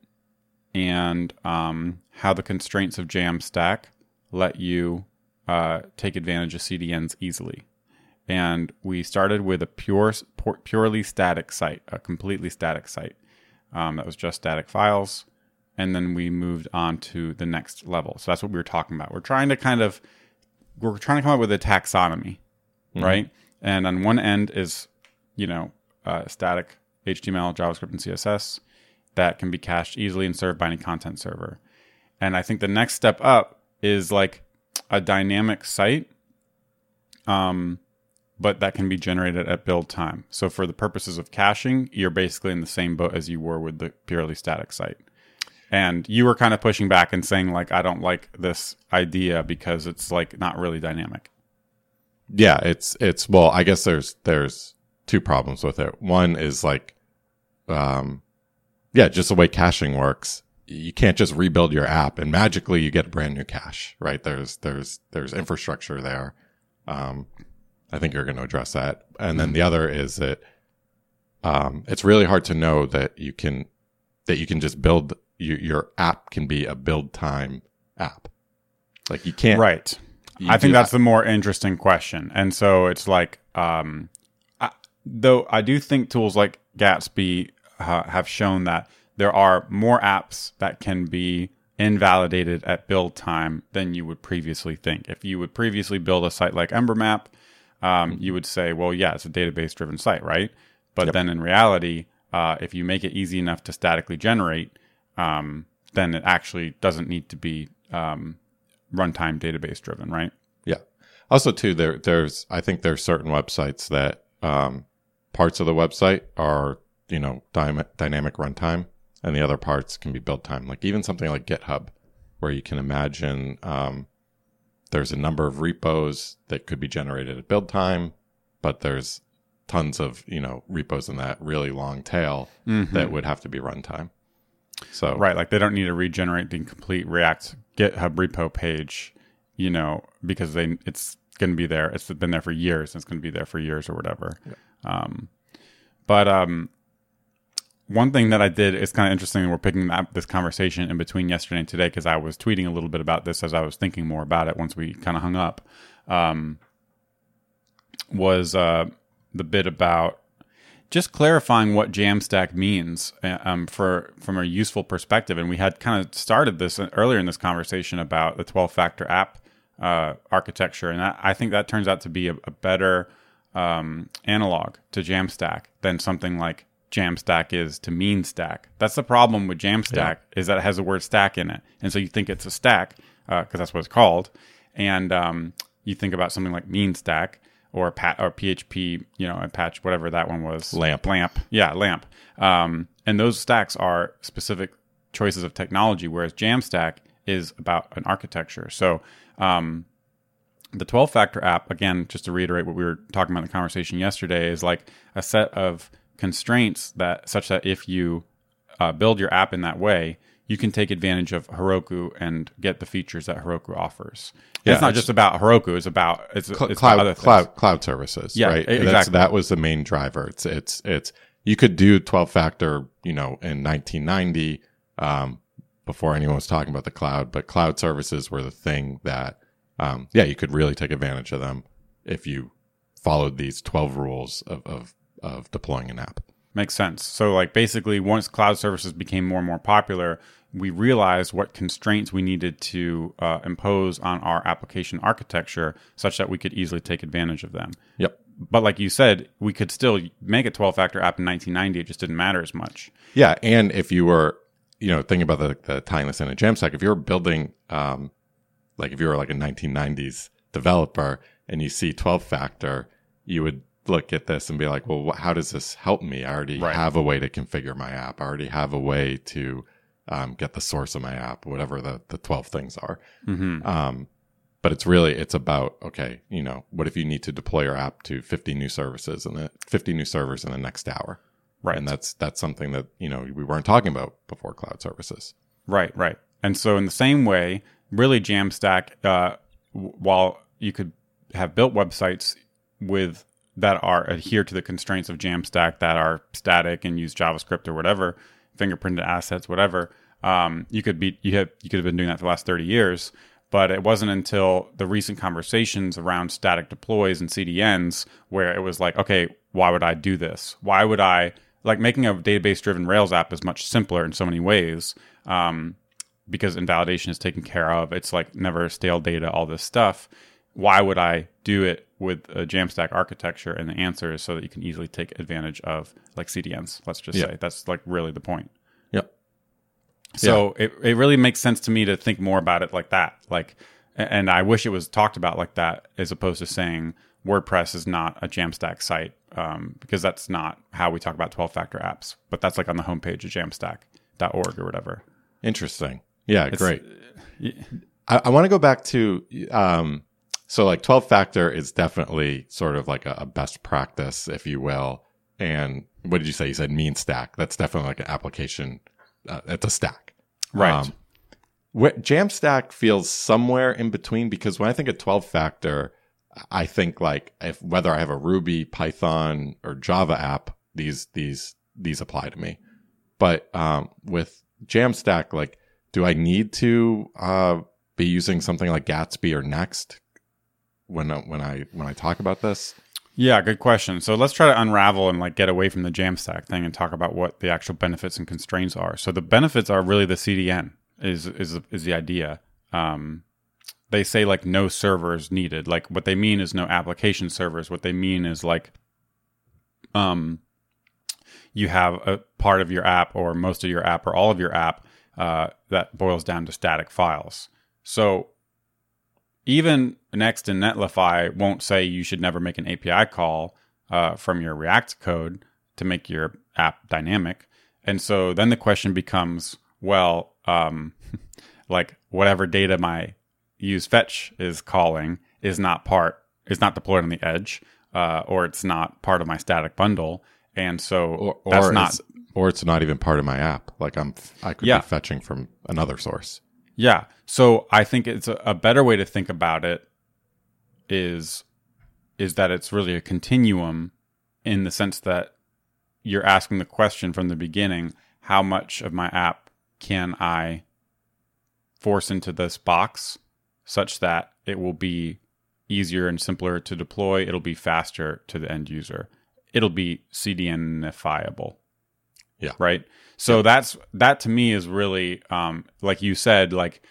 Speaker 1: and um, how the constraints of Jamstack let you uh, take advantage of CDNs easily. And we started with a pure, purely static site, a completely static site um, that was just static files and then we moved on to the next level. So that's what we were talking about. We're trying to kind of we're trying to come up with a taxonomy, right? And on one end is you know uh, static HTML, JavaScript, and CSS that can be cached easily and served by any content server. And I think the next step up is like a dynamic site, um, but that can be generated at build time. So for the purposes of caching, you're basically in the same boat as you were with the purely static site and you were kind of pushing back and saying like i don't like this idea because it's like not really dynamic
Speaker 2: Yeah. It's it's well. I guess there's there's two problems with it. One is like, um, yeah, just the way caching works. You can't just rebuild your app and magically you get a brand new cache, right? There's there's there's infrastructure there. Um, I think you're going to address that. And then the other is that um, it's really hard to know that you can that you can just build you, your app can be a build time app. Like you can't
Speaker 1: right I think that's the more interesting question. And so it's like, um, I, though I do think tools like Gatsby uh, have shown that there are more apps that can be invalidated at build time than you would previously think. If you would previously build a site like EmberMap, um, you would say, well, yeah, it's a database driven site, right? But then in reality, uh, if you make it easy enough to statically generate, um, then it actually doesn't need to be um, runtime database driven, right?
Speaker 2: Yeah. Also, too, there there's I think there's certain websites that um, parts of the website are you know dyma- dynamic runtime, and the other parts can be build time. Like even something like GitHub, where you can imagine um, there's a number of repos that could be generated at build time, but there's tons of you know repos in that really long tail that would have to be runtime. So
Speaker 1: Right, like they don't need to regenerate the complete React GitHub repo page, you know, because they it's going to be there. It's been there for years. And it's going to be there for years or whatever. Um, but um, one thing that I did is kind of interesting. We're picking up this conversation in between yesterday and today because I was tweeting a little bit about this as I was thinking more about it once we kind of hung up. Um, was uh, the bit about just clarifying what Jamstack means uh, um, for from a useful perspective. And we had kind of started this earlier in this conversation about the 12 factor app uh, architecture, and that, I think that turns out to be a, a better um, analog to Jamstack than something like Jamstack is to mean stack. That's the problem with Jamstack is that it has the word stack in it, and so you think it's a stack because that's what it's called, and um, you think about something like mean stack or pat or PHP, you know, Apache, whatever that one was.
Speaker 2: Lamp.
Speaker 1: Lamp. Yeah, lamp. Um, and those stacks are specific choices of technology, whereas Jamstack is about an architecture. So um, the 12 factor app, again, just to reiterate what we were talking about in the conversation yesterday, is like a set of constraints that such that if you uh, build your app in that way, you can take advantage of Heroku and get the features that Heroku offers.
Speaker 2: Yeah,
Speaker 1: it's not
Speaker 2: it's-
Speaker 1: just about Heroku; it's about it's,
Speaker 2: Cl-
Speaker 1: it's about
Speaker 2: cloud
Speaker 1: things.
Speaker 2: cloud cloud services
Speaker 1: Yeah,
Speaker 2: right
Speaker 1: e-
Speaker 2: That's-
Speaker 1: exactly.
Speaker 2: that was the main driver it's it's it's you could do 12 factor you know in 1990 um, before anyone was talking about the cloud but cloud services were the thing that um, yeah you could really take advantage of them if you followed these 12 rules of of, of deploying an app
Speaker 1: Makes sense. So, like, basically, once cloud services became more and more popular, we realized what constraints we needed to uh, impose on our application architecture such that we could easily take advantage of them.
Speaker 2: yep
Speaker 1: But, like you said, we could still make a 12 factor app in 1990. It just didn't matter as much.
Speaker 2: Yeah, and if you were, you know, thinking about the, the tying this in a Jamstack, if you were building, um, like if you were like a 1990s developer and you see 12 factor, you would look at this and be like, well, how does this help me? I already
Speaker 1: Right.
Speaker 2: have a way to configure my app. I already have a way to um, get the source of my app, whatever the, the 12 things are.
Speaker 1: hmm
Speaker 2: Um, but it's really it's about okay, you know, what if you need to deploy your app to 50 new services and the 50 new servers in the next hour?
Speaker 1: Right.
Speaker 2: And that's that's something that you know we weren't talking about before cloud services.
Speaker 1: Right, right. And so, in the same way, really, Jamstack, uh, w- while you could have built websites with that are adhere to the constraints of Jamstack that are static and use JavaScript or whatever, fingerprinted assets, whatever, um, you could be you have you could have been doing that for the last thirty years. But it wasn't until the recent conversations around static deploys and CDNs where it was like, okay, why would I do this? Why would I like making a database driven Rails app is much simpler in so many ways um, because invalidation is taken care of. It's like never stale data, all this stuff. Why would I do it with a Jamstack architecture? And the answer is so that you can easily take advantage of like CDNs. Let's just
Speaker 2: Yeah.
Speaker 1: say that's like really the point.
Speaker 2: Yep.
Speaker 1: So it, it really makes sense to me to think more about it like that. Like, and I wish it was talked about like that as opposed to saying WordPress is not a Jamstack site um, because that's not how we talk about 12 factor apps. But that's like on the homepage of jamstack.org or whatever.
Speaker 2: Interesting. Yeah, great.
Speaker 1: y-
Speaker 2: I, I want to go back to um, so like 12 factor is definitely sort of like a, a best practice, if you will. And what did you say? You said mean stack. That's definitely like an application. Uh, it's a stack.
Speaker 1: Right.
Speaker 2: Um, What Jamstack feels somewhere in between because when I think of 12 factor, I think like if whether I have a Ruby, Python, or Java app, these these these apply to me. But um, with Jamstack, like, do I need to uh, be using something like Gatsby or Next when when I when I talk about this?
Speaker 1: Yeah, good question. So let's try to unravel and like get away from the Jamstack thing and talk about what the actual benefits and constraints are. So the benefits are really the CDN is is is the idea. Um, they say like no servers needed. Like what they mean is no application servers. What they mean is like um you have a part of your app or most of your app or all of your app uh, that boils down to static files. So even Next and Netlify won't say you should never make an API call uh, from your React code to make your app dynamic. And so then the question becomes, well, um, like whatever data my use fetch is calling is not part is not deployed on the edge, uh, or it's not part of my static bundle, and so
Speaker 2: Or, or
Speaker 1: that's not
Speaker 2: or it's not even part of my app. Like I'm I could
Speaker 1: Yeah.
Speaker 2: be fetching from another source.
Speaker 1: Yeah. So I think it's a, a better way to think about it is is that it's really a continuum in the sense that you're asking the question from the beginning, how much of my app can I force into this box such that it will be easier and simpler to deploy, it'll be faster to the end user. It'll be CDNifiable
Speaker 2: Yeah.
Speaker 1: right? So that's that to me is really um, like you said like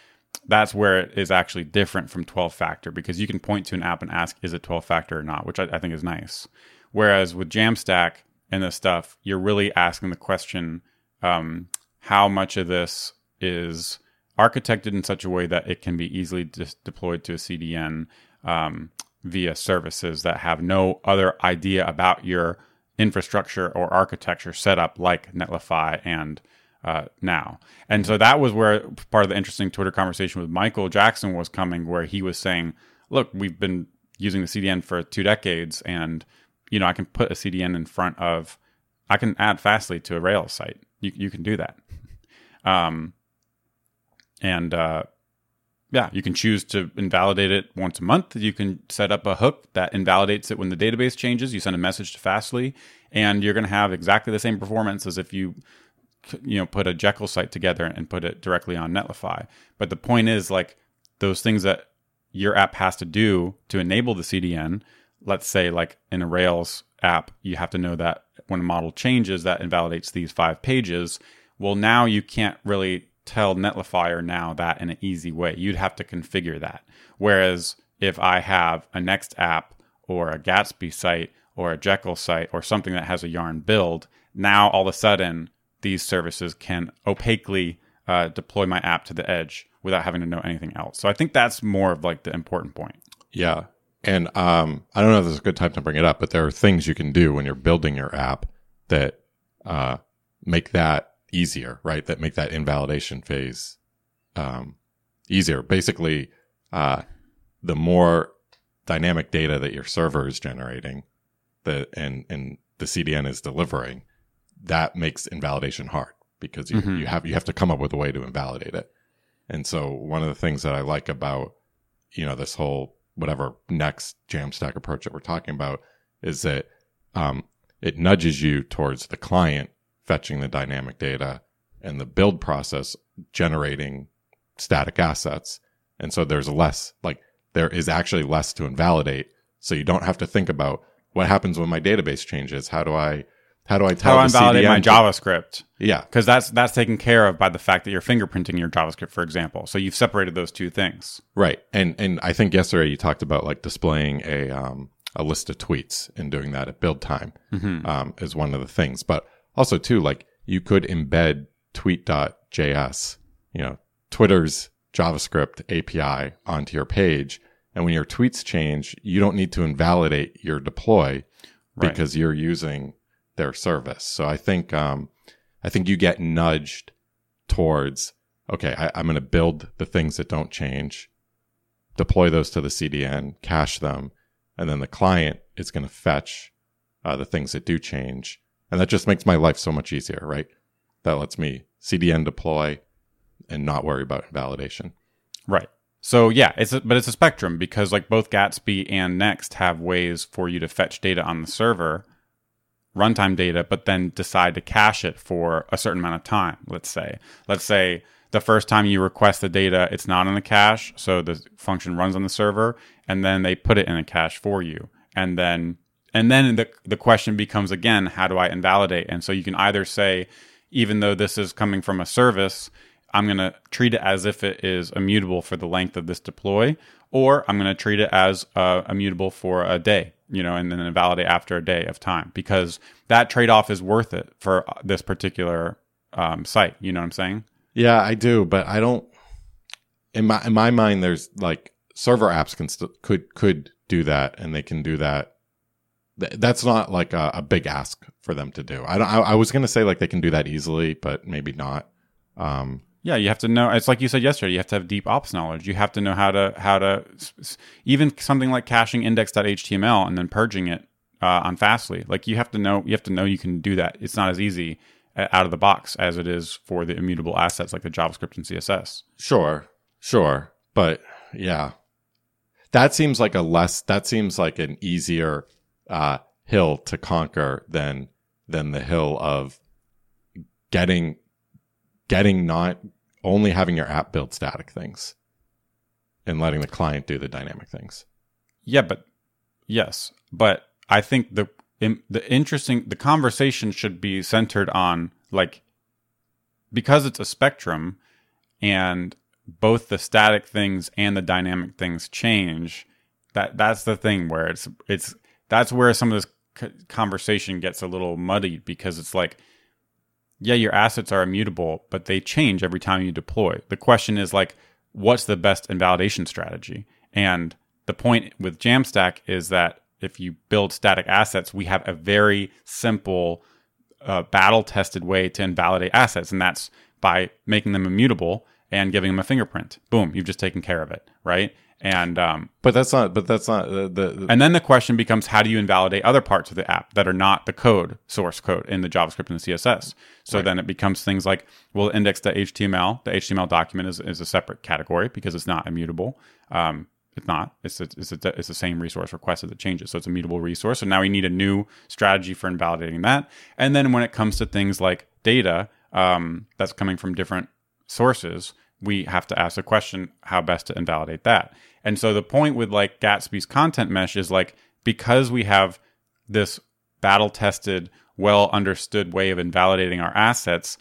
Speaker 1: that's where it is actually different from 12 factor because you can point to an app and ask is it 12 factor or not which I, I think is nice. Whereas with jamstack and this stuff you're really asking the question um, how much of this is architected in such a way that it can be easily dis- deployed to a cdn um, via services that have no other idea about your infrastructure or architecture set up like Netlify and uh, now. And so that was where part of the interesting Twitter conversation with Michael Jackson was coming, where he was saying, "Look, we've been using the CDN for two decades, and you know I can put a CDN in front of, I can add Fastly to a Rails site. You you can do that." Um, and uh, yeah, you can choose to invalidate it once a month. You can set up a hook that invalidates it when the database changes. You send a message to Fastly, and you're going to have exactly the same performance as if you, you know, put a Jekyll site together and put it directly on Netlify. But the point is, like those things that your app has to do to enable the CDN. Let's say, like in a Rails app, you have to know that when a model changes, that invalidates these five pages. Well, now you can't really tell Netlify now that in an easy way. You'd have to configure that. Whereas if I have a Next app or a Gatsby site or a Jekyll site or something that has a Yarn build, now all of a sudden these services can opaquely uh, deploy my app to the edge without having to know anything else. So I think that's more of like the important point.
Speaker 2: Yeah. And um, I don't know if this is a good time to bring it up, but there are things you can do when you're building your app that uh, make that easier, right? That make that invalidation phase um, easier. Basically, uh, the more dynamic data that your server is generating, the and and the CDN is delivering, that makes invalidation hard because you,
Speaker 1: Mhm.
Speaker 2: you have you have to come up with a way to invalidate it. And so one of the things that I like about you know this whole whatever next Jamstack approach that we're talking about is that um, it nudges you towards the client fetching the dynamic data and the build process generating static assets. And so there's less, like, there is actually less to invalidate. So you don't have to think about what happens when my database changes. How do I, how do I tell
Speaker 1: How I my
Speaker 2: to-
Speaker 1: JavaScript
Speaker 2: Yeah.
Speaker 1: because that's that's taken care of by the fact that you're fingerprinting your JavaScript, for example. So you've separated those two things.
Speaker 2: Right. And and I think yesterday you talked about like displaying a um a list of tweets and doing that at build time um is one of the things. But also too, like you could embed tweet.js, you know, Twitter's JavaScript API onto your page. And when your tweets change, you don't need to invalidate your deploy
Speaker 1: Right.
Speaker 2: because you're using their service. So I think um I think you get nudged towards okay, I, I'm going to build the things that don't change, deploy those to the CDN, cache them, and then the client is going to fetch uh, the things that do change. And that just makes my life so much easier, right? That lets me CDN deploy and not worry about validation.
Speaker 1: Right. So yeah, it's a, but it's a spectrum because like both Gatsby and Next have ways for you to fetch data on the server, runtime data, but then decide to cache it for a certain amount of time. Let's say, let's say the first time you request the data, it's not in the cache, so the function runs on the server, and then they put it in a cache for you, and then and then the the question becomes again, how do I invalidate? And so you can either say, even though this is coming from a service, I'm going to treat it as if it is immutable for the length of this deploy, or I'm going to treat it as uh, immutable for a day, you know, and then invalidate after a day of time because that trade off is worth it for this particular um, site. You know what I'm saying?
Speaker 2: Yeah, I do, but I don't. In my in my mind, there's like server apps can st- could could do that, and they can do that. Th- That's not like a, a big ask for them to do. I don't. I, I was gonna say like they can do that easily, but maybe not. Um,
Speaker 1: Yeah, you have to know. It's like you said yesterday. You have to have deep ops knowledge. You have to know how to how to even something like caching index.html and then purging it uh, on Fastly. Like you have to know. You have to know you can do that. It's not as easy uh, out of the box as it is for the immutable assets like the JavaScript and CSS.
Speaker 2: Sure, sure, but yeah, that seems like a less. That seems like an easier uh, hill to conquer than than the hill of getting getting not only having your app build static things and letting the client do the dynamic things.
Speaker 1: Yeah, but yes, but I think the im- the interesting the conversation should be centered on like because it's a spectrum and both the static things and the dynamic things change. That that's the thing where it's it's that's where some of this conversation gets a little muddied because it's like yeah, your assets are immutable, but they change every time you deploy. The question is like, what's the best invalidation strategy? And the point with Jamstack is that if you build static assets, we have a very simple, uh, battle tested way to invalidate assets, and that's by making them immutable and giving them a fingerprint. Boom, you've just taken care of it, right? And um,
Speaker 2: But that's not. But that's not the. the,
Speaker 1: and then the question becomes how do you invalidate other parts of the app that are not the code, source code in the JavaScript and the CSS? So then it becomes things like, well, index.html, the HTML the HTML document is, is a separate category because it's not immutable. Um, it's not. It's a, it's, a, it's the same resource requested that changes. So it's a mutable resource. So now we need a new strategy for invalidating that. And then when it comes to things like data um, that's coming from different sources, we have to ask the question how best to invalidate that. And so the point with like Gatsby's content mesh is like because we have this battle tested, well understood way of invalidating our assets,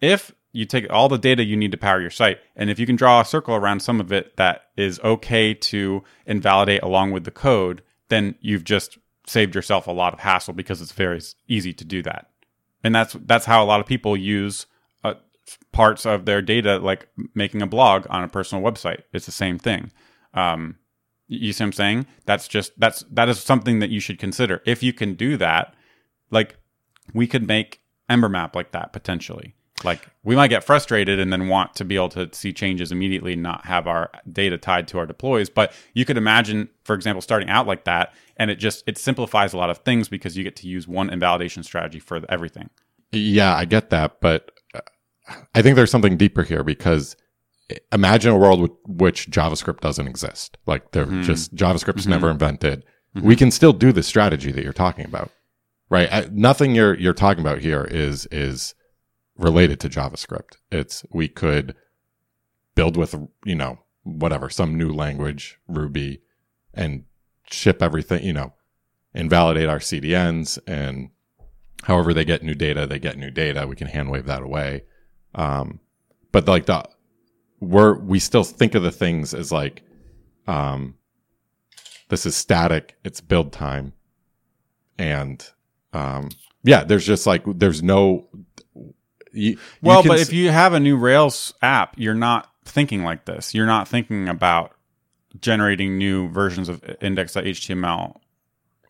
Speaker 1: if you take all the data you need to power your site, and if you can draw a circle around some of it that is okay to invalidate along with the code, then you've just saved yourself a lot of hassle because it's very easy to do that. And that's that's how a lot of people use parts of their data, like making a blog on a personal website. It's the same thing. Um, you see what I'm saying? That's just that's that is something that you should consider. If you can do that, like we could make Ember Map like that potentially. Like we might get frustrated and then want to be able to see changes immediately and not have our data tied to our deploys. But you could imagine, for example, starting out like that, and it just it simplifies a lot of things because you get to use one invalidation strategy for everything.
Speaker 2: Yeah, I get that, but I think there's something deeper here because imagine a world with which JavaScript doesn't exist. Like they're hmm. just JavaScript's hmm. never invented. Hmm. We can still do the strategy that you're talking about, right? Uh, nothing you're you're talking about here is is related to JavaScript. It's we could build with you know whatever some new language Ruby and ship everything you know invalidate our CDNs and however they get new data they get new data we can hand wave that away um but like the we're we still think of the things as like um this is static it's build time and um yeah there's just like there's no you, you
Speaker 1: Well,
Speaker 2: can
Speaker 1: but
Speaker 2: s-
Speaker 1: if you have a new Rails app, you're not thinking like this. You're not thinking about generating new versions of index.html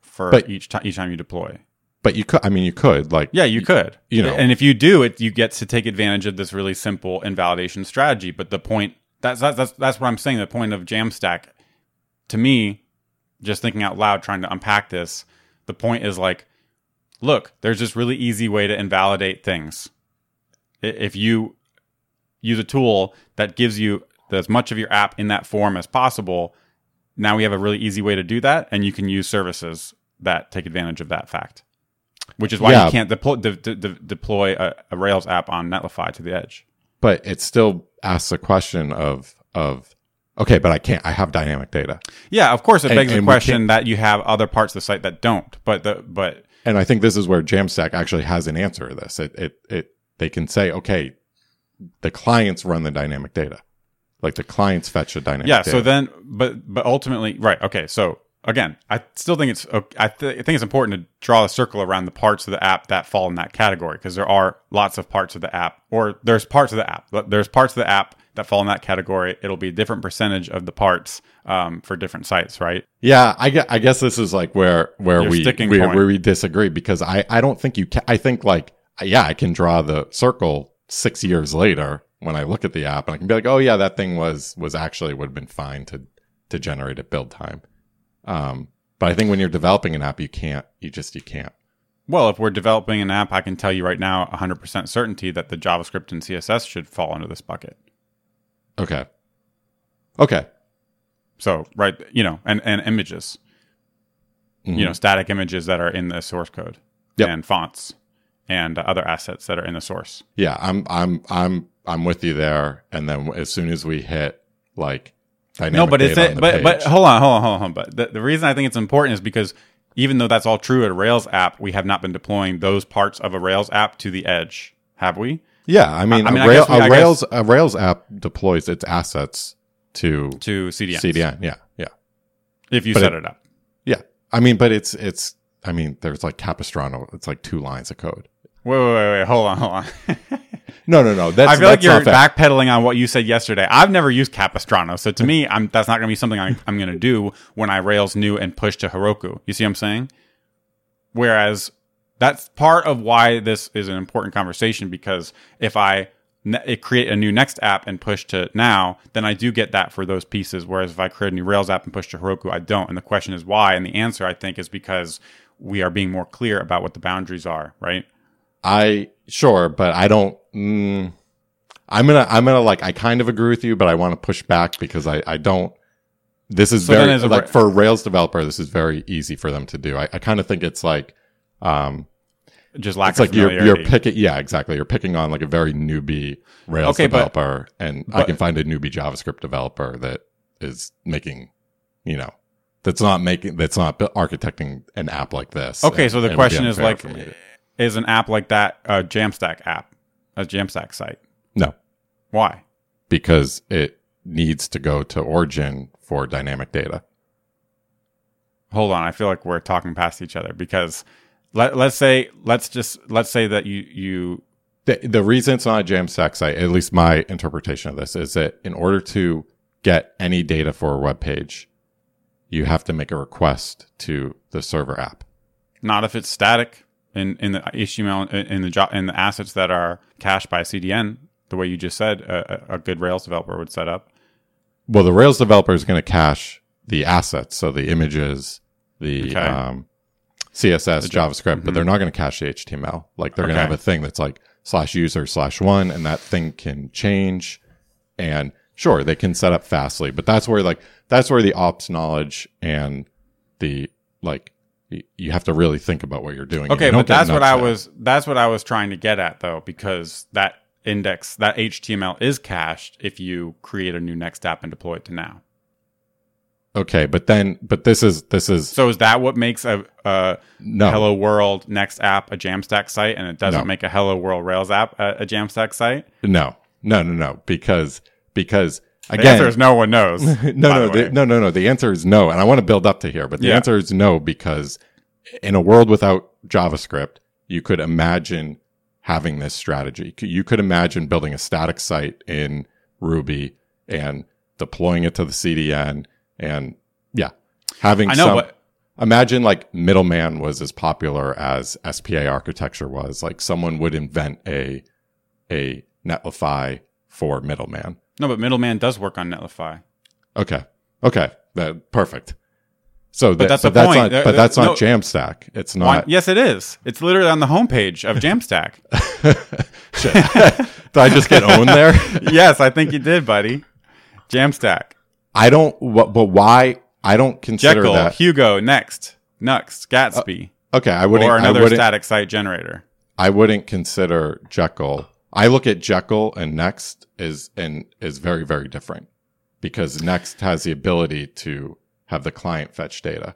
Speaker 1: for
Speaker 2: But-
Speaker 1: each time each time you deploy.
Speaker 2: But you could i mean you could like
Speaker 1: Yeah, you could.
Speaker 2: you know.
Speaker 1: and if you do it, you get to take advantage of this really simple invalidation strategy. But the point that's that's that's, that's what I'm saying. The point of Jamstack, to me, just thinking out loud, trying to unpack this, the point is like, look, there's this really easy way to invalidate things. If you use a tool that gives you as much of your app in that form as possible, now we have a really easy way to do that, and you can use services that take advantage of that fact. Which is why
Speaker 2: Yeah.
Speaker 1: you can't deploy, de- de- de- deploy a, a Rails app on Netlify to the edge.
Speaker 2: but it still asks a question of of okay, but I can't. I have dynamic data,
Speaker 1: Yeah, of course, it begs the
Speaker 2: and we
Speaker 1: question that you have other parts of the site that don't. But the but
Speaker 2: and I think this is where Jamstack actually has an answer to this. It it it they can say, okay, the clients run the dynamic data, like the clients fetch the dynamic.
Speaker 1: yeah.
Speaker 2: data.
Speaker 1: So then, but but ultimately, right? Okay. So again, I still think it's I, th- I think it's important to draw a circle around the parts of the app that fall in that category because there are lots of parts of the app, or there's parts of the app. There's parts of the app that fall in that category. It'll be a different percentage of the parts um, for different sites, right?
Speaker 2: Yeah, I guess, I guess this is like where where
Speaker 1: Your
Speaker 2: we
Speaker 1: sticking
Speaker 2: we- where we disagree because I I don't think you can. I think like yeah, I can draw the circle six years later when I look at the app and I can be like, oh yeah, that thing was was actually would have been fine to to generate at build time. Um, but I think when you're developing an app, you can't. You just you can't.
Speaker 1: Well, if we're developing an app, I can tell you right now, 100% certainty that the JavaScript and CSS should fall under this bucket.
Speaker 2: Okay. Okay.
Speaker 1: So, right, you know, and, and images, you know, static images that are in the source code
Speaker 2: Yep.
Speaker 1: and fonts and other assets that are in the source.
Speaker 2: Yeah, I'm I'm I'm I'm with you there. And then as soon as we hit like
Speaker 1: No, but it's it, but but
Speaker 2: page-
Speaker 1: hold on, hold on, hold on. hold on. But the, the reason I think it's important is because even though that's all true at a Rails app, we have not been deploying those parts of a Rails app to the edge, have we?
Speaker 2: Yeah, I mean,
Speaker 1: I mean,
Speaker 2: a,
Speaker 1: I
Speaker 2: Rail,
Speaker 1: we-
Speaker 2: a
Speaker 1: I
Speaker 2: Rails a Rails app deploys its assets to
Speaker 1: To CDN,
Speaker 2: CDN. Yeah, yeah,
Speaker 1: if you
Speaker 2: But
Speaker 1: set
Speaker 2: it-
Speaker 1: it up.
Speaker 2: yeah. I mean, but it's it's. I mean, there's like Capistrano. It's like two lines of code.
Speaker 1: Wait, wait, wait, wait, hold on, hold on.
Speaker 2: No, no, no. That's
Speaker 1: I feel like you're backpedaling on what you said yesterday. I've never used Capistrano, so to me, I'm that's not going to be something I, I'm going to do when I Rails new and push to Heroku. You see what I'm saying? Whereas that's part of why this is an important conversation because if I ne- create a new next app and push to now, then I do get that for those pieces. Whereas if I create a new Rails app and push to Heroku, I don't. And the question is why? And the answer I think is because we are being more clear about what the boundaries are, right?
Speaker 2: I sure, but I don't. Mm, I'm gonna. I'm gonna like. I kind of agree with you, but I want to push back because I. I don't. This is
Speaker 1: So
Speaker 2: very
Speaker 1: a
Speaker 2: like for a Rails developer. This is very easy for them to do. I, I kind of think it's like. Um,
Speaker 1: Just lack
Speaker 2: it's
Speaker 1: of
Speaker 2: like you're you're picking yeah exactly you're picking on like a very newbie Rails
Speaker 1: Okay, but-
Speaker 2: developer and I can find a newbie JavaScript developer that is making you know that's not making that's not architecting an app like this.
Speaker 1: Okay,
Speaker 2: And-
Speaker 1: so the
Speaker 2: and it would be
Speaker 1: question is like,
Speaker 2: for me to-
Speaker 1: is an app like that a Jamstack app, a Jamstack site?
Speaker 2: no
Speaker 1: Why?
Speaker 2: because it needs to go to origin for dynamic data.
Speaker 1: Hold on, I feel like we're talking past each other because let let's say let's just let's say that you you
Speaker 2: The, the reason it's not a Jamstack site, at least my interpretation of this, is that in order to get any data for a web page, you have to make a request to the server app.
Speaker 1: not if it's static in in the HTML in the job in the assets that are cached by CDN, the way you just said a, a good Rails developer would set up.
Speaker 2: Well, the Rails developer is going to cache the assets, so the images, the
Speaker 1: Okay.
Speaker 2: um, CSS, JavaScript, but they're not going to cache the HTML. Like they're going to have a thing that's like slash user slash one, and that thing can change. And sure, they can set up fastly, but that's where like that's where the ops knowledge and the like you have to really think about what you're doing.
Speaker 1: Okay,
Speaker 2: You
Speaker 1: but that's what I
Speaker 2: there.
Speaker 1: was that's what I was trying to get at though, because that index that HTML is cached if you create a new next app and deploy it to now.
Speaker 2: Okay, but then but this is this is
Speaker 1: So is that what makes a, a
Speaker 2: no
Speaker 1: Hello World next app a Jamstack site, and it doesn't
Speaker 2: No.
Speaker 1: make a Hello World Rails app a, a Jamstack site?
Speaker 2: no no no no because because
Speaker 1: The
Speaker 2: again
Speaker 1: answer is no one knows.
Speaker 2: no, no,
Speaker 1: the
Speaker 2: the, no, no, no. The answer is no, and I want to build up to here, but the
Speaker 1: Yeah.
Speaker 2: answer is no because in a world without JavaScript, you could imagine having this strategy. You could imagine building a static site in Ruby and deploying it to the CDN, and yeah, having
Speaker 1: I know,
Speaker 2: some.
Speaker 1: but
Speaker 2: imagine like middleman was as popular as SPA architecture was. Like someone would invent a a Netlify for middleman.
Speaker 1: No, but Middleman does work on Netlify.
Speaker 2: Okay. Okay. That perfect. So that,
Speaker 1: But that's
Speaker 2: but
Speaker 1: the
Speaker 2: that's
Speaker 1: point.
Speaker 2: not
Speaker 1: uh,
Speaker 2: but uh, that's
Speaker 1: there-
Speaker 2: not Jamstack. It's not.
Speaker 1: yes, it is. It's literally on the homepage of Jamstack.
Speaker 2: Did I just get owned there?
Speaker 1: yes, I think you did, buddy. Jamstack.
Speaker 2: I don't. But why? I don't consider
Speaker 1: Jekyll,
Speaker 2: that.
Speaker 1: Hugo, Next, Nuxt, Gatsby, uh,
Speaker 2: Okay. I wouldn't.
Speaker 1: or
Speaker 2: I
Speaker 1: another
Speaker 2: wouldn't.
Speaker 1: static site generator.
Speaker 2: I wouldn't consider Jekyll I look at Jekyll and Next is and is very very different because Next has the ability to have the client fetch data.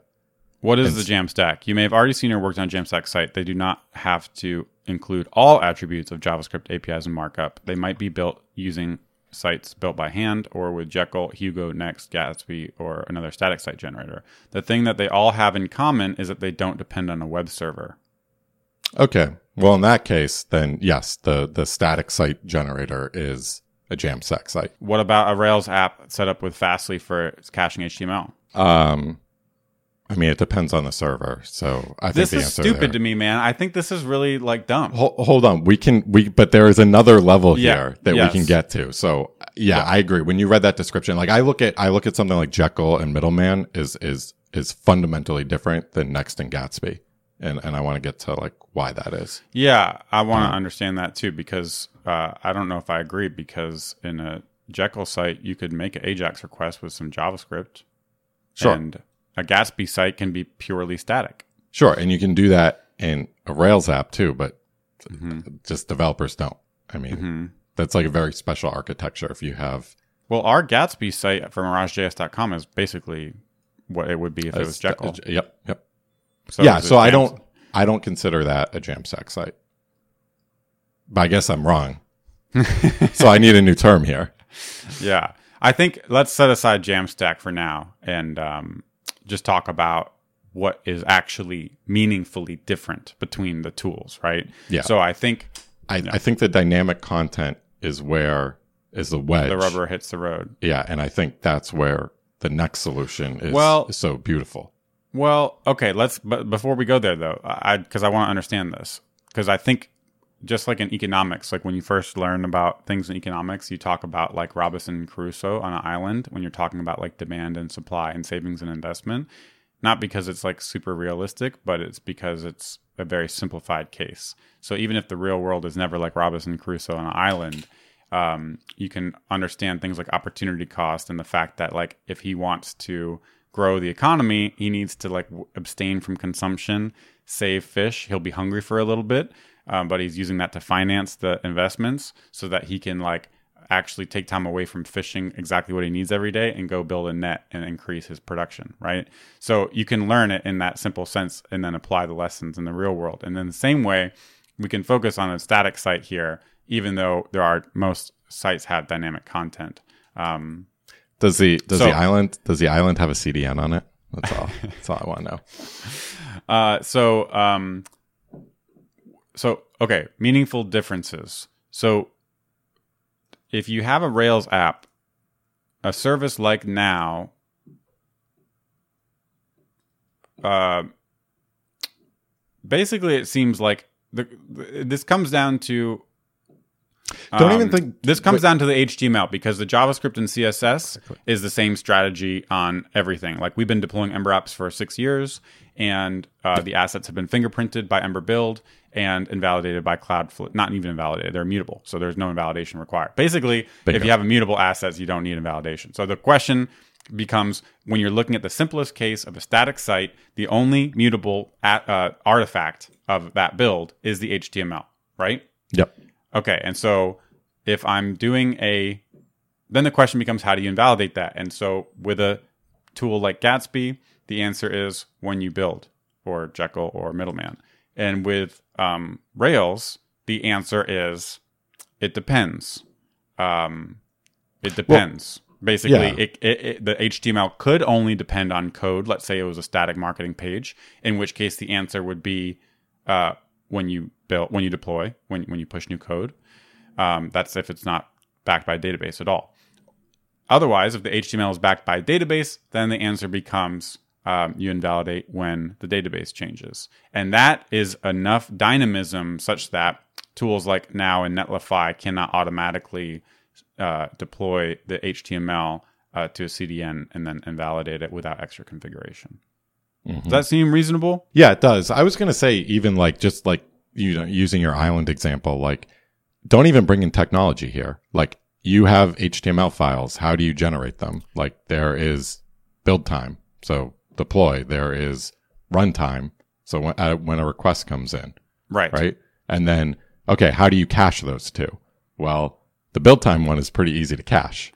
Speaker 1: What is the Jamstack? You may have already seen or worked on Jamstack site. They do not have to include all attributes of JavaScript APIs and markup. They might be built using sites built by hand or with Jekyll, Hugo, Next, Gatsby, or another static site generator. The thing that they all have in common is that they don't depend on a web server.
Speaker 2: Okay. Well, in that case, then yes, the the static site generator is a Jamstack site.
Speaker 1: What about a Rails app set up with Fastly for caching HTML?
Speaker 2: Um, I mean, it depends on the server. So I think
Speaker 1: This
Speaker 2: the
Speaker 1: is stupid
Speaker 2: there-
Speaker 1: to me, man. I think this is really like dumb.
Speaker 2: Hold, hold on. We can, we, but there is another level
Speaker 1: Yeah,
Speaker 2: here that
Speaker 1: yes.
Speaker 2: we can get to. So yeah, I agree. When you read that description, like I look at, I look at something like Jekyll and Middleman is, is, is fundamentally different than Next and Gatsby. And, and I want to get to like why that is.
Speaker 1: Yeah, I want to understand that too because uh, I don't know if I agree because in a Jekyll site you could make an AJAX request with some JavaScript.
Speaker 2: Sure.
Speaker 1: And a Gatsby site can be purely static.
Speaker 2: Sure. And you can do that in a Rails app too, but
Speaker 1: Mm-hmm.
Speaker 2: just developers don't. I mean, that's like a very special architecture if you have
Speaker 1: Well, our Gatsby site from MirageJS.com is basically what it would be if it was Jekyll.
Speaker 2: Yep. Yep.
Speaker 1: So
Speaker 2: yeah. So I don't, I don't consider that a Jamstack site. But I guess I'm wrong. so I need a new term here.
Speaker 1: Yeah, I think let's set aside Jamstack for now and um, just talk about what is actually meaningfully different between the tools, right?
Speaker 2: Yeah.
Speaker 1: So I think
Speaker 2: I, I think the dynamic content is where is the wedge.
Speaker 1: the rubber hits the road.
Speaker 2: Yeah. And I think that's where the next solution is,
Speaker 1: Well-
Speaker 2: is so beautiful.
Speaker 1: Well, okay, let's. But before we go there, though, I because I want to understand this because I think just like in economics, like when you first learn about things in economics, you talk about like Robinson Crusoe on an island when you're talking about like demand and supply and savings and investment. Not because it's like super realistic, but it's because it's a very simplified case. So even if the real world is never like Robinson Crusoe on an island, um, you can understand things like opportunity cost and the fact that like if he wants to grow the economy, he needs to like abstain from consumption, save fish. He'll be hungry for a little bit, um, but he's using that to finance the investments so that he can like actually take time away from fishing exactly what he needs every day and go build a net and increase his production, right? So you can learn it in that simple sense and then apply the lessons in the real world. And then the same way, we can focus on a static site here, even though there are most sites have dynamic content. Um,
Speaker 2: Does the, does
Speaker 1: So-
Speaker 2: the island, does the island have a CDN on it? That's all. that's all I want to know.
Speaker 1: Uh, so, um, so okay, meaningful differences. So, if you have a Rails app, a service like Now, uh, basically, it seems like the, this comes down to.
Speaker 2: Don't even
Speaker 1: um,
Speaker 2: think-
Speaker 1: this comes
Speaker 2: wait.
Speaker 1: down to the HTML because the JavaScript and CSS is the same strategy on everything. Like we've been deploying Ember apps for six years, and uh, the assets have been fingerprinted by Ember Build and invalidated by Cloudflare. Not even invalidated; they're immutable, so there's no invalidation required. Basically,
Speaker 2: Bingo.
Speaker 1: if you have immutable assets, you don't need invalidation. So the question becomes when you're looking at the simplest case of a static site, the only mutable at, uh, artifact of that build is the HTML, right?
Speaker 2: Yep.
Speaker 1: Okay, and so if I'm doing a, then the question becomes how do you invalidate that? And so with a tool like Gatsby, the answer is when you build, or Jekyll, or Middleman. And with um, Rails, the answer is it depends. Um, it depends. Basically,
Speaker 2: yeah.
Speaker 1: it, it, it, the HTML could only depend on code. Let's say it was a static marketing page, in which case the answer would be uh, when you build, when you deploy, when when you push new code. Um, that's if it's not backed by a database at all. Otherwise, if the HTML is backed by a database, then the answer becomes um, you invalidate when the database changes. And that is enough dynamism such that tools like Now and Netlify cannot automatically uh, deploy the HTML uh, to a CDN and then invalidate it without extra configuration. Does that seem reasonable?
Speaker 2: Yeah, it does. I was going to say, even like, just like, you know, using your island example, like, don't even bring in technology here. Like, you have HTML files. How do you generate them? Like, there is build time. So deploy. There is runtime. So when, uh, when a request comes in,
Speaker 1: Right.
Speaker 2: right? And then, okay, how do you cache those two? well, the build time one is pretty easy to cache.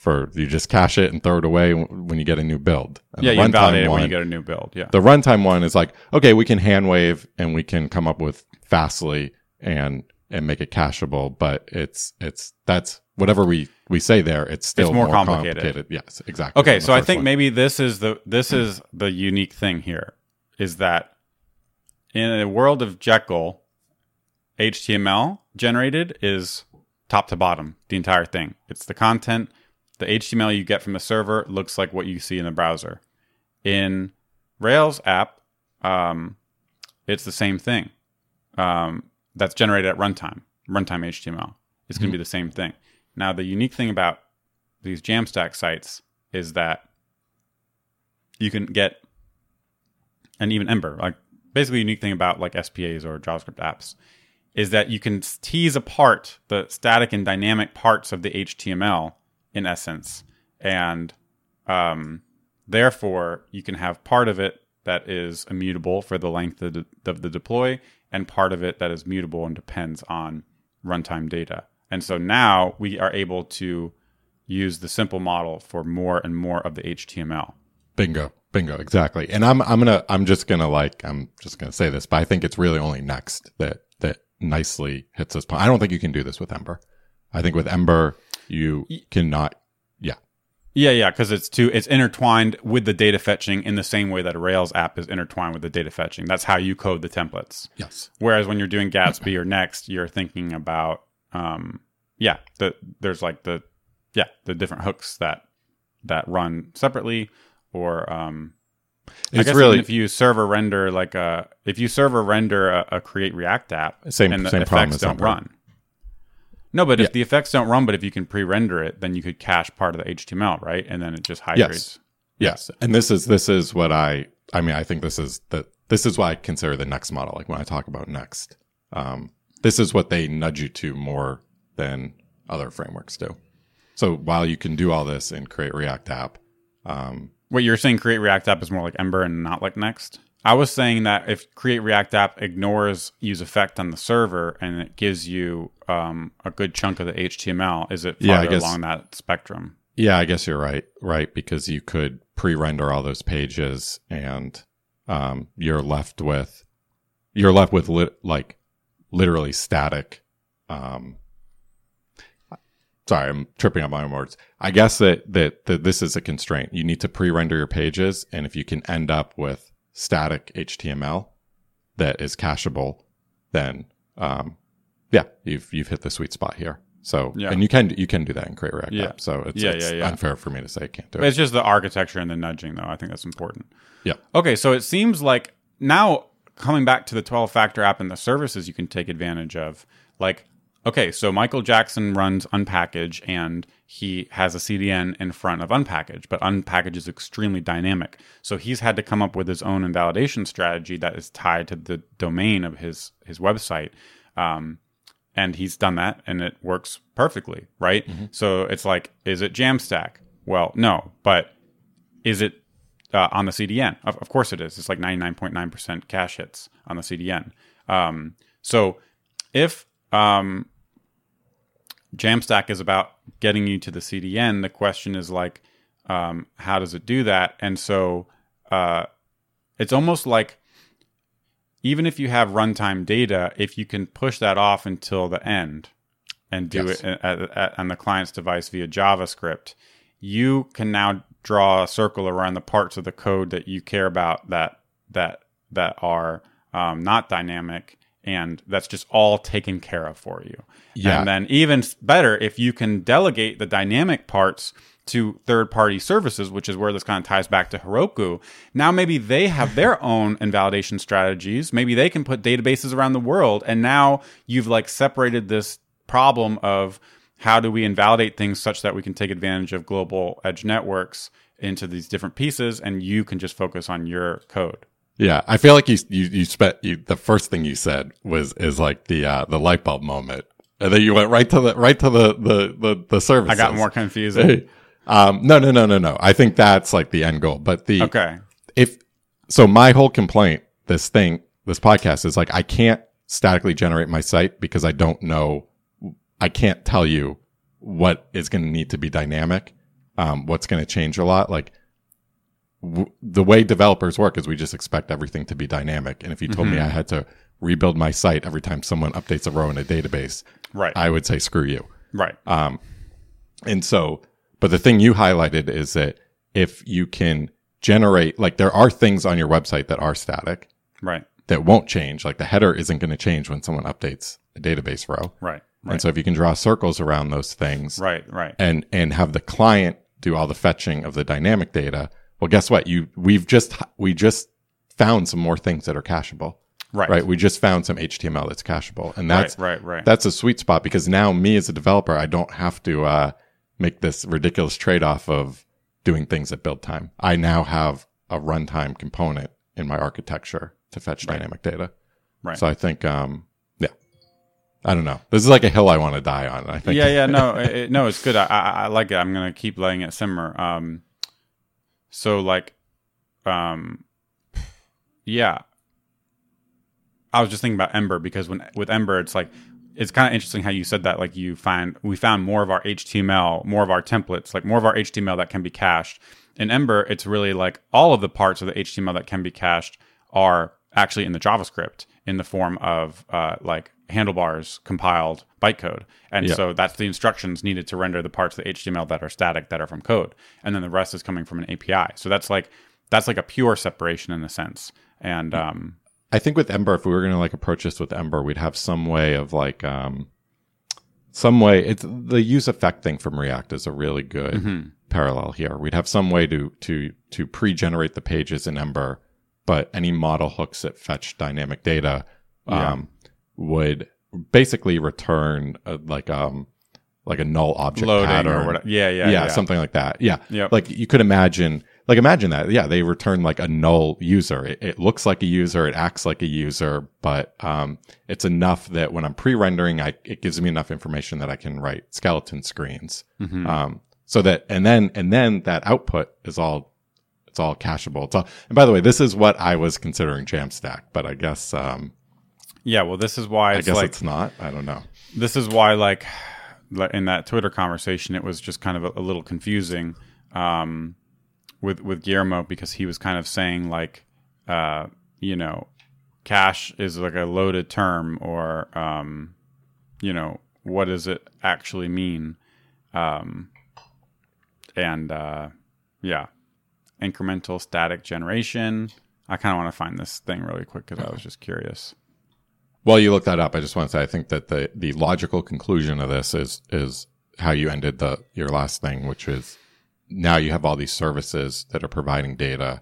Speaker 2: For you just cache it and throw it away when you get a new build. And
Speaker 1: Yeah,
Speaker 2: the
Speaker 1: you
Speaker 2: runtime
Speaker 1: invalidate it when
Speaker 2: one-
Speaker 1: you get a new build. Yeah.
Speaker 2: the runtime one is like, okay, we can hand wave and we can come up with fastly and and make it cacheable, but it's it's that's whatever we we say there, it's still
Speaker 1: It's more
Speaker 2: more,
Speaker 1: complicated.
Speaker 2: complicated. Yes, exactly.
Speaker 1: Okay, so I think
Speaker 2: one.
Speaker 1: maybe this is the this hmm. is the unique thing here is that in a world of Jekyll, HTML generated is top to bottom, the entire thing. It's the content. The HTML you get from the server looks like what you see in the browser. In Rails app, um, it's the same thing. Um, that's generated at runtime, runtime HTML. It's going to be the same thing. Now, the unique thing about these Jamstack sites is that you can get, and even Ember, like basically, unique thing about like SPAs or JavaScript apps is that you can tease apart the static and dynamic parts of the HTML in essence, and um, therefore you can have part of it that is immutable for the length of the, of the deploy, and part of it that is mutable and depends on runtime data. And so now we are able to use the simple model for more and more of the HTML.
Speaker 2: Bingo. Bingo. Exactly. And I'm, I'm to, I'm just to like, I'm just to say this, but I think it's really only next that, that nicely hits this point. I don't think you can do this with Ember. I think with Ember, you cannot. Yeah.
Speaker 1: Yeah, yeah, because it's too it's intertwined with the data fetching in the same way that a Rails app is intertwined with the data fetching. That's how you code the templates.
Speaker 2: Yes.
Speaker 1: Whereas when you're doing Gatsby or Next, you're thinking about um yeah, the there's like the yeah, the different hooks that that run separately or um I
Speaker 2: It's
Speaker 1: guess
Speaker 2: really
Speaker 1: if you server render like a if you server render a, a create React app
Speaker 2: Same-
Speaker 1: and the
Speaker 2: same problem
Speaker 1: effects
Speaker 2: as
Speaker 1: don't run. No, but if the effects don't run, but if you can pre-render it, then you could cache part of the HTML, right? And then it just hydrates.
Speaker 2: Yes. And this is this is what I I mean, I think this is the this is why I consider the next model. Like when I talk about next. Um this is what they nudge you to more than other frameworks do. So while you can do all this and create React app, um
Speaker 1: What you're saying, create React app is more like Ember and not like Next. I was saying that if create React app ignores use effect on the server and it gives you um, a good chunk of the HTML, is it farther
Speaker 2: Yeah, I guess-
Speaker 1: along that spectrum?
Speaker 2: yeah, I guess you're right. Right, because you could pre-render all those pages and um you're left with you're left with lit, like literally static um sorry i'm tripping up my own words i guess that, that that this is a constraint you need to pre-render your pages and if you can end up with static html that is cacheable then um yeah you've you've hit the sweet spot here so
Speaker 1: Yeah.
Speaker 2: and you can you can do that in create react
Speaker 1: Yeah.
Speaker 2: app so it's,
Speaker 1: Yeah,
Speaker 2: it's
Speaker 1: yeah, yeah.
Speaker 2: unfair for me to say i can't do it
Speaker 1: It's just the architecture and the nudging, though. I think that's important.
Speaker 2: Yeah.
Speaker 1: Okay, so it seems like now coming back to the 12 factor app and the services you can take advantage of, like, okay, so Michael Jackson runs unpkg and he has a CDN in front of unpkg, but unpkg is extremely dynamic. So he's had to come up with his own invalidation strategy that is tied to the domain of his his website. Um, and he's done that and it works perfectly, right? So it's like, is it Jamstack? Well, no, but is it uh, on the CDN? Of, of course it is. It's like 99.9% cache hits on the CDN. Um, so if um, Jamstack is about getting you to the CDN, the question is like, um, how does it do that? And so uh, it's almost like even if you have runtime data, if you can push that off until the end and do
Speaker 2: Yes.
Speaker 1: it at, at, on the client's device via JavaScript, you can now draw a circle around the parts of the code that you care about that that that are um, not dynamic, and that's just all taken care of for you.
Speaker 2: Yeah.
Speaker 1: And then even better if you can delegate the dynamic parts to third party services, which is where this kind of ties back to Heroku. Now maybe they have their own invalidation strategies. Maybe they can put databases around the world. And now you've like separated this problem of how do we invalidate things such that we can take advantage of global edge networks into these different pieces and you can just focus on your code.
Speaker 2: Yeah, I feel like you you you spent you the first thing you said was is like the uh the light bulb moment, and then you went right to the right to the the the, the service.
Speaker 1: I got more confused.
Speaker 2: um, no, no, no, no, no. I think that's like the end goal. But the
Speaker 1: Okay.
Speaker 2: if so, my whole complaint, this thing, this podcast is like I can't statically generate my site because I don't know I can't tell you what is going to need to be dynamic, um, what's going to change a lot. Like w- the way developers work is we just expect everything to be dynamic. And if you told me I had to rebuild my site every time someone updates a row in a database,
Speaker 1: Right.
Speaker 2: I would say screw you.
Speaker 1: right.
Speaker 2: Um, And so, but the thing you highlighted is that if you can generate, like there are things on your website that are static
Speaker 1: right.
Speaker 2: that won't change. Like the header isn't going to change when someone updates a database row.
Speaker 1: Right.
Speaker 2: And so if you can draw circles around those things
Speaker 1: Right. Right.
Speaker 2: and, and have the client do all the fetching of the dynamic data, well, guess what? You, we've just, we just found some more things that are cacheable,
Speaker 1: Right.
Speaker 2: right? We just found some HTML that's cacheable and that's,
Speaker 1: right. Right. Right.
Speaker 2: that's a sweet spot because now me as a developer, I don't have to uh, make this ridiculous trade off of doing things at build time. I now have a runtime component in my architecture to fetch dynamic data.
Speaker 1: Right.
Speaker 2: So I think, um, yeah, I don't know. This is like a hill I want to die on. I think.
Speaker 1: yeah, yeah, no, it- no, it's good. I, I, I like it. I'm gonna keep letting it simmer. Um, so like, um, yeah, I was just thinking about Ember because when with Ember, it's like it's kind of interesting how you said that. Like you find we found more of our HTML, more of our templates, like more of our HTML that can be cached. In Ember, it's really like all of the parts of the HTML that can be cached are actually in the JavaScript in the form of uh, like handlebars compiled bytecode. And
Speaker 2: Yeah.
Speaker 1: so that's the instructions needed to render the parts of the HTML that are static that are from code. And then the rest is coming from an API. So that's like that's like a pure separation in a sense. And um
Speaker 2: I think with Ember, if we were going to like approach this with Ember, we'd have some way of like, um, some way. It's the use effect thing from React is a really good
Speaker 1: Mm-hmm.
Speaker 2: parallel here. We'd have some way to to to pre-generate the pages in Ember, but any model hooks that fetch dynamic data um, would basically return a, like um like a null object
Speaker 1: loading
Speaker 2: pattern
Speaker 1: or whatever. Yeah, yeah,
Speaker 2: yeah,
Speaker 1: yeah.
Speaker 2: something like that. Yeah.
Speaker 1: Yep.
Speaker 2: Like you could imagine, like imagine that. Yeah. They return like a null user. It, it looks like a user. It acts like a user, but, um, it's enough that when I'm pre-rendering, I, it gives me enough information that I can write skeleton screens.
Speaker 1: Mm-hmm.
Speaker 2: Um, so that, and then, and then that output is all, it's all cacheable. It's all, and by the way, this is what I was considering Jamstack, but I guess, um,
Speaker 1: Yeah, well, this is why
Speaker 2: I guess
Speaker 1: like
Speaker 2: it's not. I don't know.
Speaker 1: this is why like in that Twitter conversation, it was just kind of a, a little confusing um, with with Guillermo because he was kind of saying like uh, you know cache is like a loaded term or um, you know what does it actually mean um, and uh, yeah incremental static generation. I kind of want to find this thing really quick because I was just curious.
Speaker 2: While you look that up, I just want to say I think that the the logical conclusion of this is is how you ended the your last thing, which is now you have all these services that are providing data,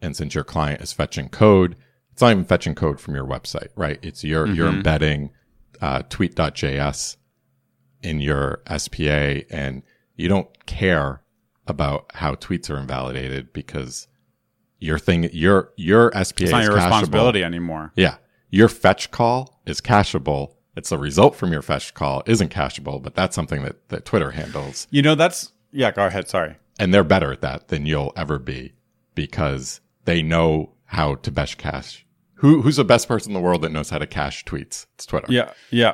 Speaker 2: and since your client is fetching code, it's not even fetching code from your website, right? It's you're you're embedding uh, tweet.js in your SPA, and you don't care about how tweets are invalidated because your thing your your SPA
Speaker 1: It's not your
Speaker 2: cacheable.
Speaker 1: responsibility anymore.
Speaker 2: Yeah. Your fetch call is cacheable. It's the result from your fetch call isn't cacheable, but that's something that, that Twitter handles.
Speaker 1: You know, that's yeah. Go ahead. Sorry.
Speaker 2: And they're better at that than you'll ever be because they know how to best cache. Who, who's the best person in the world that knows how to cache tweets? It's Twitter.
Speaker 1: Yeah, yeah.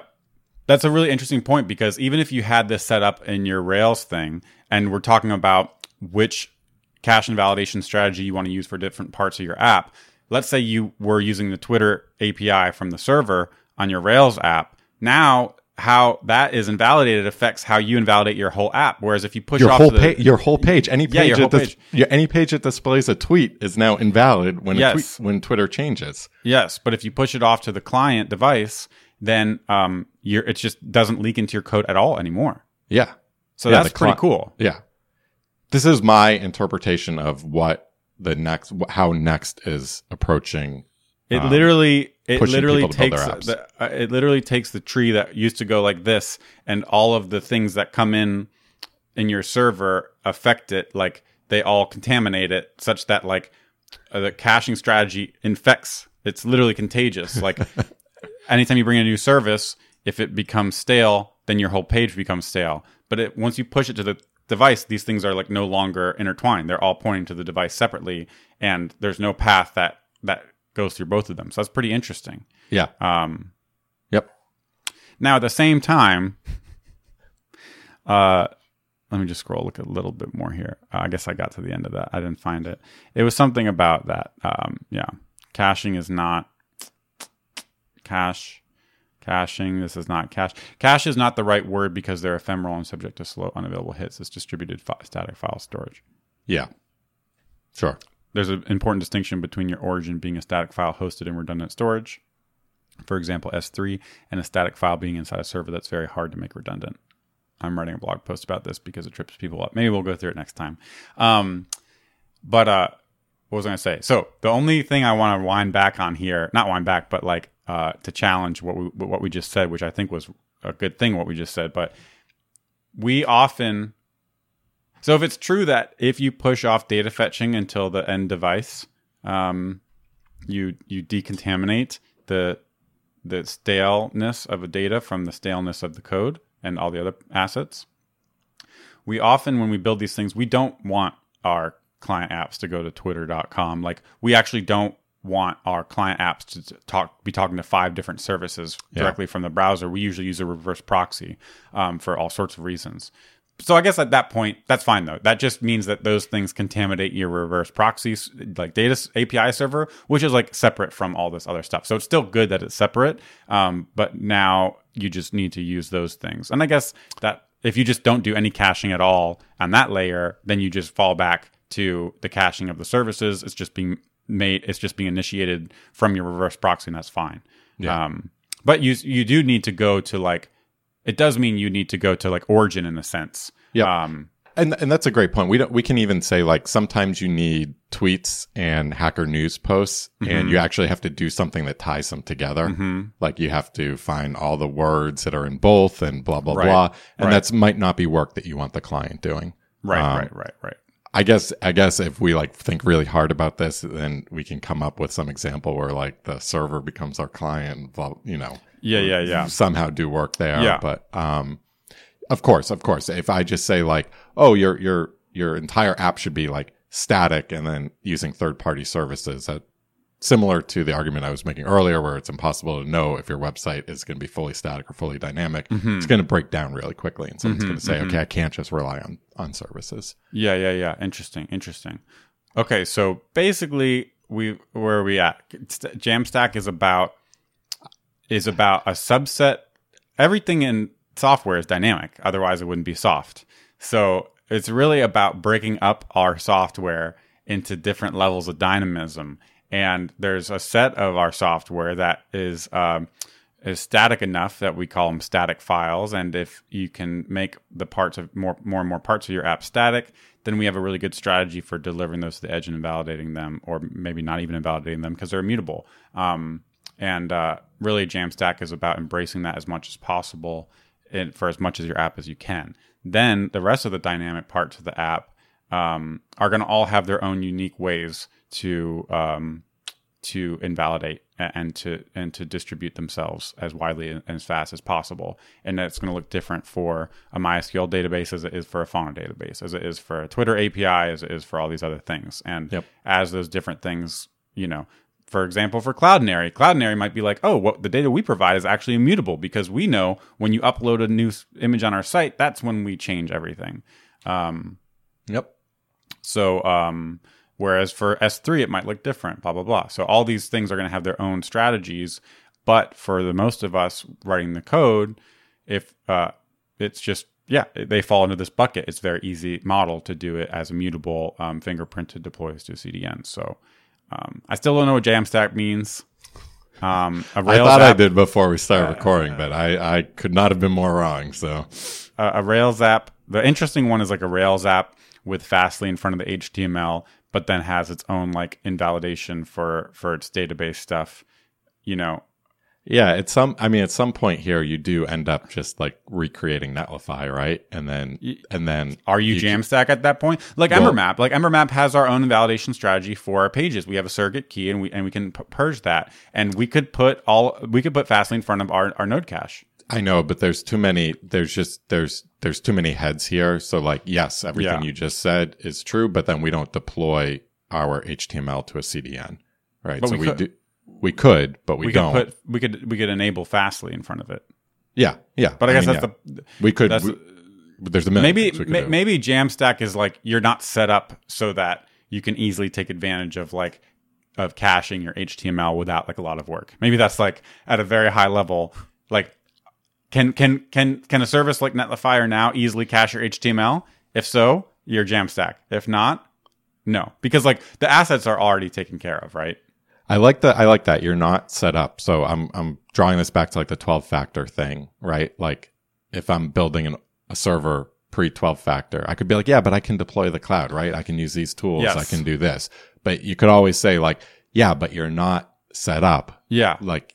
Speaker 1: That's a really interesting point because even if you had this set up in your Rails thing, and we're talking about which cache and validation strategy you want to use for different parts of your app, let's say you were using the Twitter API from the server on your Rails app. Now, how that is invalidated affects how you invalidate your whole app. Whereas if you push
Speaker 2: Your
Speaker 1: off
Speaker 2: whole
Speaker 1: the,
Speaker 2: page, your whole page, any
Speaker 1: Yeah,
Speaker 2: page,
Speaker 1: your
Speaker 2: that
Speaker 1: whole
Speaker 2: dis-
Speaker 1: page.
Speaker 2: yeah, any page that displays a tweet is now invalid when a
Speaker 1: Yes.
Speaker 2: tweet, when Twitter changes.
Speaker 1: Yes, but if you push it off to the client device, then um, you're, it just doesn't leak into your code at all anymore.
Speaker 2: Yeah.
Speaker 1: So
Speaker 2: Yeah,
Speaker 1: that's pretty cool.
Speaker 2: Yeah. This is my interpretation of what the next, how next is approaching.
Speaker 1: It literally, it
Speaker 2: Um,
Speaker 1: literally
Speaker 2: to build
Speaker 1: takes the, uh, it literally takes the tree that used to go like this, and all of the things that come in in your server affect it. Like they all contaminate it, such that like uh, the caching strategy infects. It's literally contagious. Like anytime you bring a new service, if it becomes stale, then your whole page becomes stale. But it, once you push it to the device, these things are like no longer intertwined. They're all pointing to the device separately, and there's no path that that goes through both of them. So that's pretty interesting.
Speaker 2: Yeah.
Speaker 1: Um,
Speaker 2: Yep.
Speaker 1: now, at the same time, Uh, let me just scroll look a little bit more here. Uh, I guess I got to the end of that. I didn't find it. It was something about that. Um, yeah, caching is not cache. Caching. This is not cache. Cache is not the right word because they're ephemeral and subject to slow, unavailable hits. It's distributed fi- static file storage.
Speaker 2: Yeah. Sure.
Speaker 1: There's an important distinction between your origin being a static file hosted in redundant storage, for example S3, and a static file being inside a server that's very hard to make redundant. I'm writing a blog post about this because it trips people up. Maybe we'll go through it next time. Um, but uh, what was I going to say? So the only thing I want to wind back on here, not wind back, but like uh, to challenge what we what we just said, which I think was a good thing what we just said, but we often so if it's true that if you push off data fetching until the end device, um, you you decontaminate the the staleness of a data from the staleness of the code and all the other assets. We often, when we build these things, we don't want our client apps to go to twitter.com. Like we actually don't want our client apps to talk be talking to five different services directly from the browser. We usually use a reverse proxy um, for all sorts of reasons. So I guess at that point, that's fine though. That just means that those things contaminate your reverse proxies, like data API server, which is like separate from all this other stuff. So it's still good that it's separate, um, but now you just need to use those things. And I guess that if you just don't do any caching at all on that layer, then you just fall back to the caching of the services. It's just being made. It's just being initiated from your reverse proxy, and that's fine.
Speaker 2: Yeah.
Speaker 1: Um, but you you do need to go to like. It does mean you need to go to like origin in a sense.
Speaker 2: Yeah.
Speaker 1: Um,
Speaker 2: And and that's a great point. We don't we can even say like sometimes you need tweets and hacker news posts and you actually have to do something that ties them together. Like you have to find all the words that are in both and blah blah
Speaker 1: Right.
Speaker 2: blah. And
Speaker 1: Right.
Speaker 2: that's might not be work that you want the client doing.
Speaker 1: right,
Speaker 2: Um,
Speaker 1: right, right, right.
Speaker 2: I guess I guess if we like think really hard about this, then we can come up with some example where like the server becomes our client, you know,
Speaker 1: Yeah, yeah, yeah.
Speaker 2: somehow do work there.
Speaker 1: Yeah.
Speaker 2: But um, of course, of course, if I just say like, oh, your your your entire app should be like static, and then using third party services, that similar to the argument I was making earlier, where it's impossible to know if your website is going to be fully static or fully dynamic.
Speaker 1: Mm-hmm.
Speaker 2: It's going to break down really quickly, and someone's going to say, okay, I can't just rely on on services.
Speaker 1: Yeah, yeah, yeah. Interesting, interesting. Okay, so basically, we where are we at? Jamstack is about is about a subset. Everything in software is dynamic; otherwise, it wouldn't be soft. So it's really about breaking up our software into different levels of dynamism. And there's a set of our software that is um, is static enough that we call them static files. And if you can make the parts of more more and more parts of your app static, then we have a really good strategy for delivering those to the edge and invalidating them, or maybe not even invalidating them because they're immutable. Um, and uh, really, Jamstack is about embracing that as much as possible in, for as much of your app as you can. Then the rest of the dynamic parts of the app um, are going to all have their own unique ways to um, to invalidate and to and to distribute themselves as widely and as fast as possible. And that's going to look different for a MySQL database as it is for a Fauna database, as it is for a Twitter API, as it is for all these other things. And
Speaker 2: Yep.
Speaker 1: as those different things, you know, for example, for Cloudinary, Cloudinary might be like, oh, what the data we provide is actually immutable because we know when you upload a new image on our site, that's when we change everything. Um,
Speaker 2: Yep.
Speaker 1: so, um, whereas for S3, it might look different, blah, blah, blah. So, all these things are going to have their own strategies. But for the most of us writing the code, if uh, it's just, yeah, they fall into this bucket, it's very easy model to do it as immutable um, fingerprinted deploys to CDN. So, um, I still don't know what Jamstack means. Um,
Speaker 2: I thought I did before we started recording, but I, I could not have been more wrong. So
Speaker 1: a, a Rails app. The interesting one is like a Rails app with Fastly in front of the HTML, but then has its own like invalidation for for its database stuff. You know,
Speaker 2: yeah, at some, I mean, at some point here, you do end up just like recreating Netlify, right? And then, and then,
Speaker 1: are you, Jamstack at that point? Like
Speaker 2: Well-
Speaker 1: Embermap, like Embermap has our own invalidation strategy for our pages. We have a surrogate key, and we and we can p- purge that, and we could put all we could put Fastly in front of our our node cache.
Speaker 2: I know, but there's too many. There's just there's there's too many heads here. So like, yes, everything
Speaker 1: Yeah.
Speaker 2: you just said is true, but then we don't deploy our HTML to a CDN, right?
Speaker 1: But
Speaker 2: so
Speaker 1: we
Speaker 2: we,
Speaker 1: could.
Speaker 2: do. We could, but we,
Speaker 1: We
Speaker 2: don't.
Speaker 1: could put we could we could enable Fastly in front of it.
Speaker 2: yeah, yeah.
Speaker 1: But I guess
Speaker 2: mean,
Speaker 1: that's
Speaker 2: yeah.
Speaker 1: the
Speaker 2: we could. we, there's a
Speaker 1: maybe ma- maybe Jamstack is like you're not set up so that you can easily take advantage of like of caching your HTML without like a lot of work. Maybe that's like at a very high level. Like, can can can can a service like Netlify or now easily cache your HTML? If so, you're Jamstack. If not, no, because like the assets are already taken care of, right?
Speaker 2: I like that. I like that you're not set up. So I'm I'm drawing this back to like the 12 factor thing, right? Like if I'm building an, a server pre 12 factor, I could be like, yeah, but I can deploy the cloud, right? I can use these tools.
Speaker 1: Yes.
Speaker 2: I can do this. But you could always say like, yeah, but you're not set up.
Speaker 1: Yeah.
Speaker 2: Like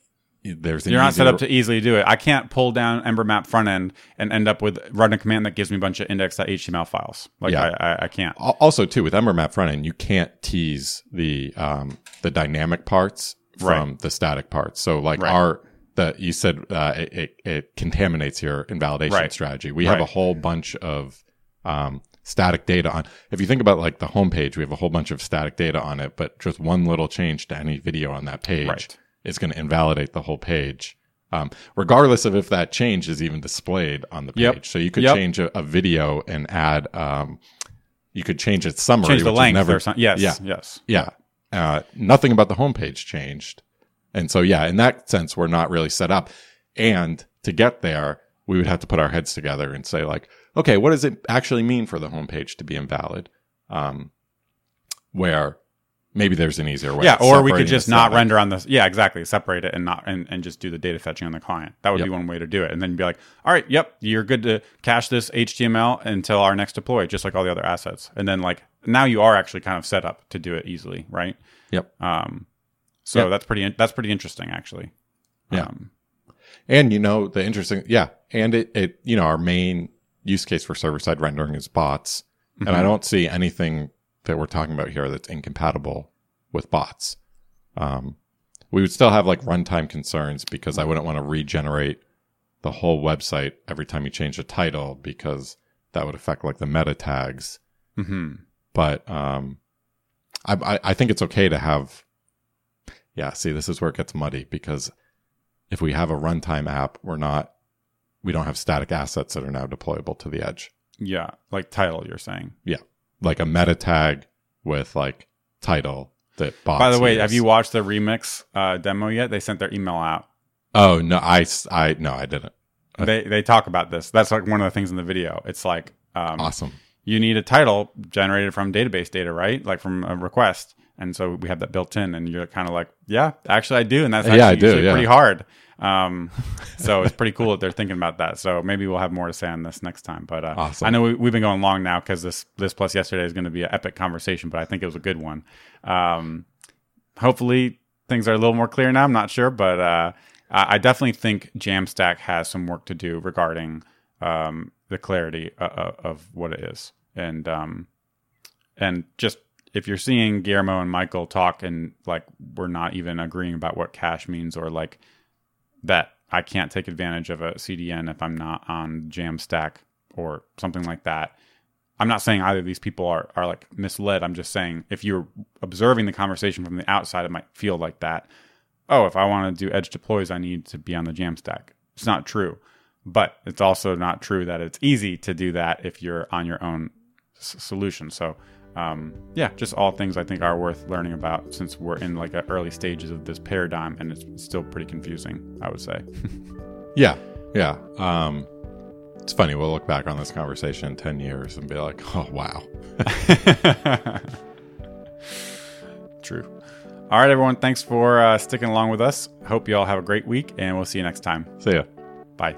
Speaker 2: there's
Speaker 1: You're not set up to easily do it. I can't pull down Ember Map front end and end up with run a command that gives me a bunch of index.html files. Like
Speaker 2: Yeah.
Speaker 1: I, I, I can't.
Speaker 2: Also too with Ember Map front end, you can't tease the um the dynamic parts from the static parts. So like
Speaker 1: Right.
Speaker 2: our the you said uh, it, it it contaminates your invalidation
Speaker 1: Right.
Speaker 2: strategy. We have a whole bunch of um static data on. If you think about like the homepage, we have a whole bunch of static data on it, but just one little change to any video on that page
Speaker 1: Right.
Speaker 2: Is going to invalidate the whole page. Um, regardless of if that change is even displayed on the page.
Speaker 1: Yep.
Speaker 2: So you could
Speaker 1: Yep.
Speaker 2: change a, a video and add, um, you could change its summary.
Speaker 1: Change the length
Speaker 2: never,
Speaker 1: or something. Yes.
Speaker 2: Yeah.
Speaker 1: Yes.
Speaker 2: Yeah. Uh, nothing about the homepage changed. And so, yeah, in that sense, we're not really set up. And to get there, we would have to put our heads together and say, like, okay, what does it actually mean for the homepage to be invalid? Um, where maybe there's an easier way.
Speaker 1: Yeah, or we could just not render on this. Yeah, exactly. Separate it and not and, and just do the data fetching on the client. That would be one way to do it. And then be like, all right, yep, you're good to cache this HTML until our next deploy, just like all the other assets. And then like now you are actually kind of set up to do it easily, right?
Speaker 2: Yep.
Speaker 1: Um, so
Speaker 2: Yep.
Speaker 1: that's pretty that's pretty interesting actually.
Speaker 2: Yeah.
Speaker 1: Um,
Speaker 2: And you know, the interesting, yeah. And it, it, you know, our main use case for server side rendering is bots. And I
Speaker 1: Mhm.
Speaker 2: don't see anything that we're talking about here that's incompatible with bots. Um, we would still have like runtime concerns because I wouldn't want to regenerate the whole website every time you change the title because that would affect like the meta tags.
Speaker 1: mhm.
Speaker 2: But, um, I, I, I think it's okay to have, yeah, see, this is where it gets muddy because if we have a runtime app, we're not, we don't have static assets that are now deployable to the edge.
Speaker 1: Yeah, like title you're saying.
Speaker 2: Like a meta tag with like title that bots.
Speaker 1: By the way,
Speaker 2: use.
Speaker 1: have you watched the remix uh, demo yet? They sent their email out.
Speaker 2: Oh no, I, I no, I didn't.
Speaker 1: They they talk about this. That's like one of the things in the video. It's like um,
Speaker 2: Awesome.
Speaker 1: you need a title generated from database data, right? Like from a request. And so we have that built in, and you're kind of like, yeah, actually I do, and that's
Speaker 2: Yeah,
Speaker 1: actually
Speaker 2: I do, yeah.
Speaker 1: pretty hard. Um, so it's pretty cool that they're thinking about that. So maybe we'll have more to say on this next time. But uh,
Speaker 2: Awesome.
Speaker 1: I know we, we've been going long now because this this plus yesterday is going to be an epic conversation, but I think it was a good one. Um, hopefully things are a little more clear now. I'm not sure, but uh, I definitely think Jamstack has some work to do regarding um, the clarity uh, uh, of what it is, and um, and just if you're seeing Guillermo and Michael talk and like we're not even agreeing about what cache means or like that I can't take advantage of a CDN if I'm not on Jamstack or something like that. I'm not saying either of these people are, are like misled. I'm just saying if you're observing the conversation from the outside, it might feel like that. Oh, if I want to do edge deploys, I need to be on the Jamstack. It's not true. But it's also not true that it's easy to do that if you're on your own s- solution. So, um, yeah, just all things I think are worth learning about since we're in like a early stages of this paradigm and it's still pretty confusing, I would say.
Speaker 2: Yeah, yeah. Um, it's funny. We'll look back on this conversation in ten years and be like, "Oh wow."
Speaker 1: True. All right, everyone. Thanks for uh, sticking along with us. Hope you all have a great week, and we'll see you next time.
Speaker 2: See ya.
Speaker 1: Bye.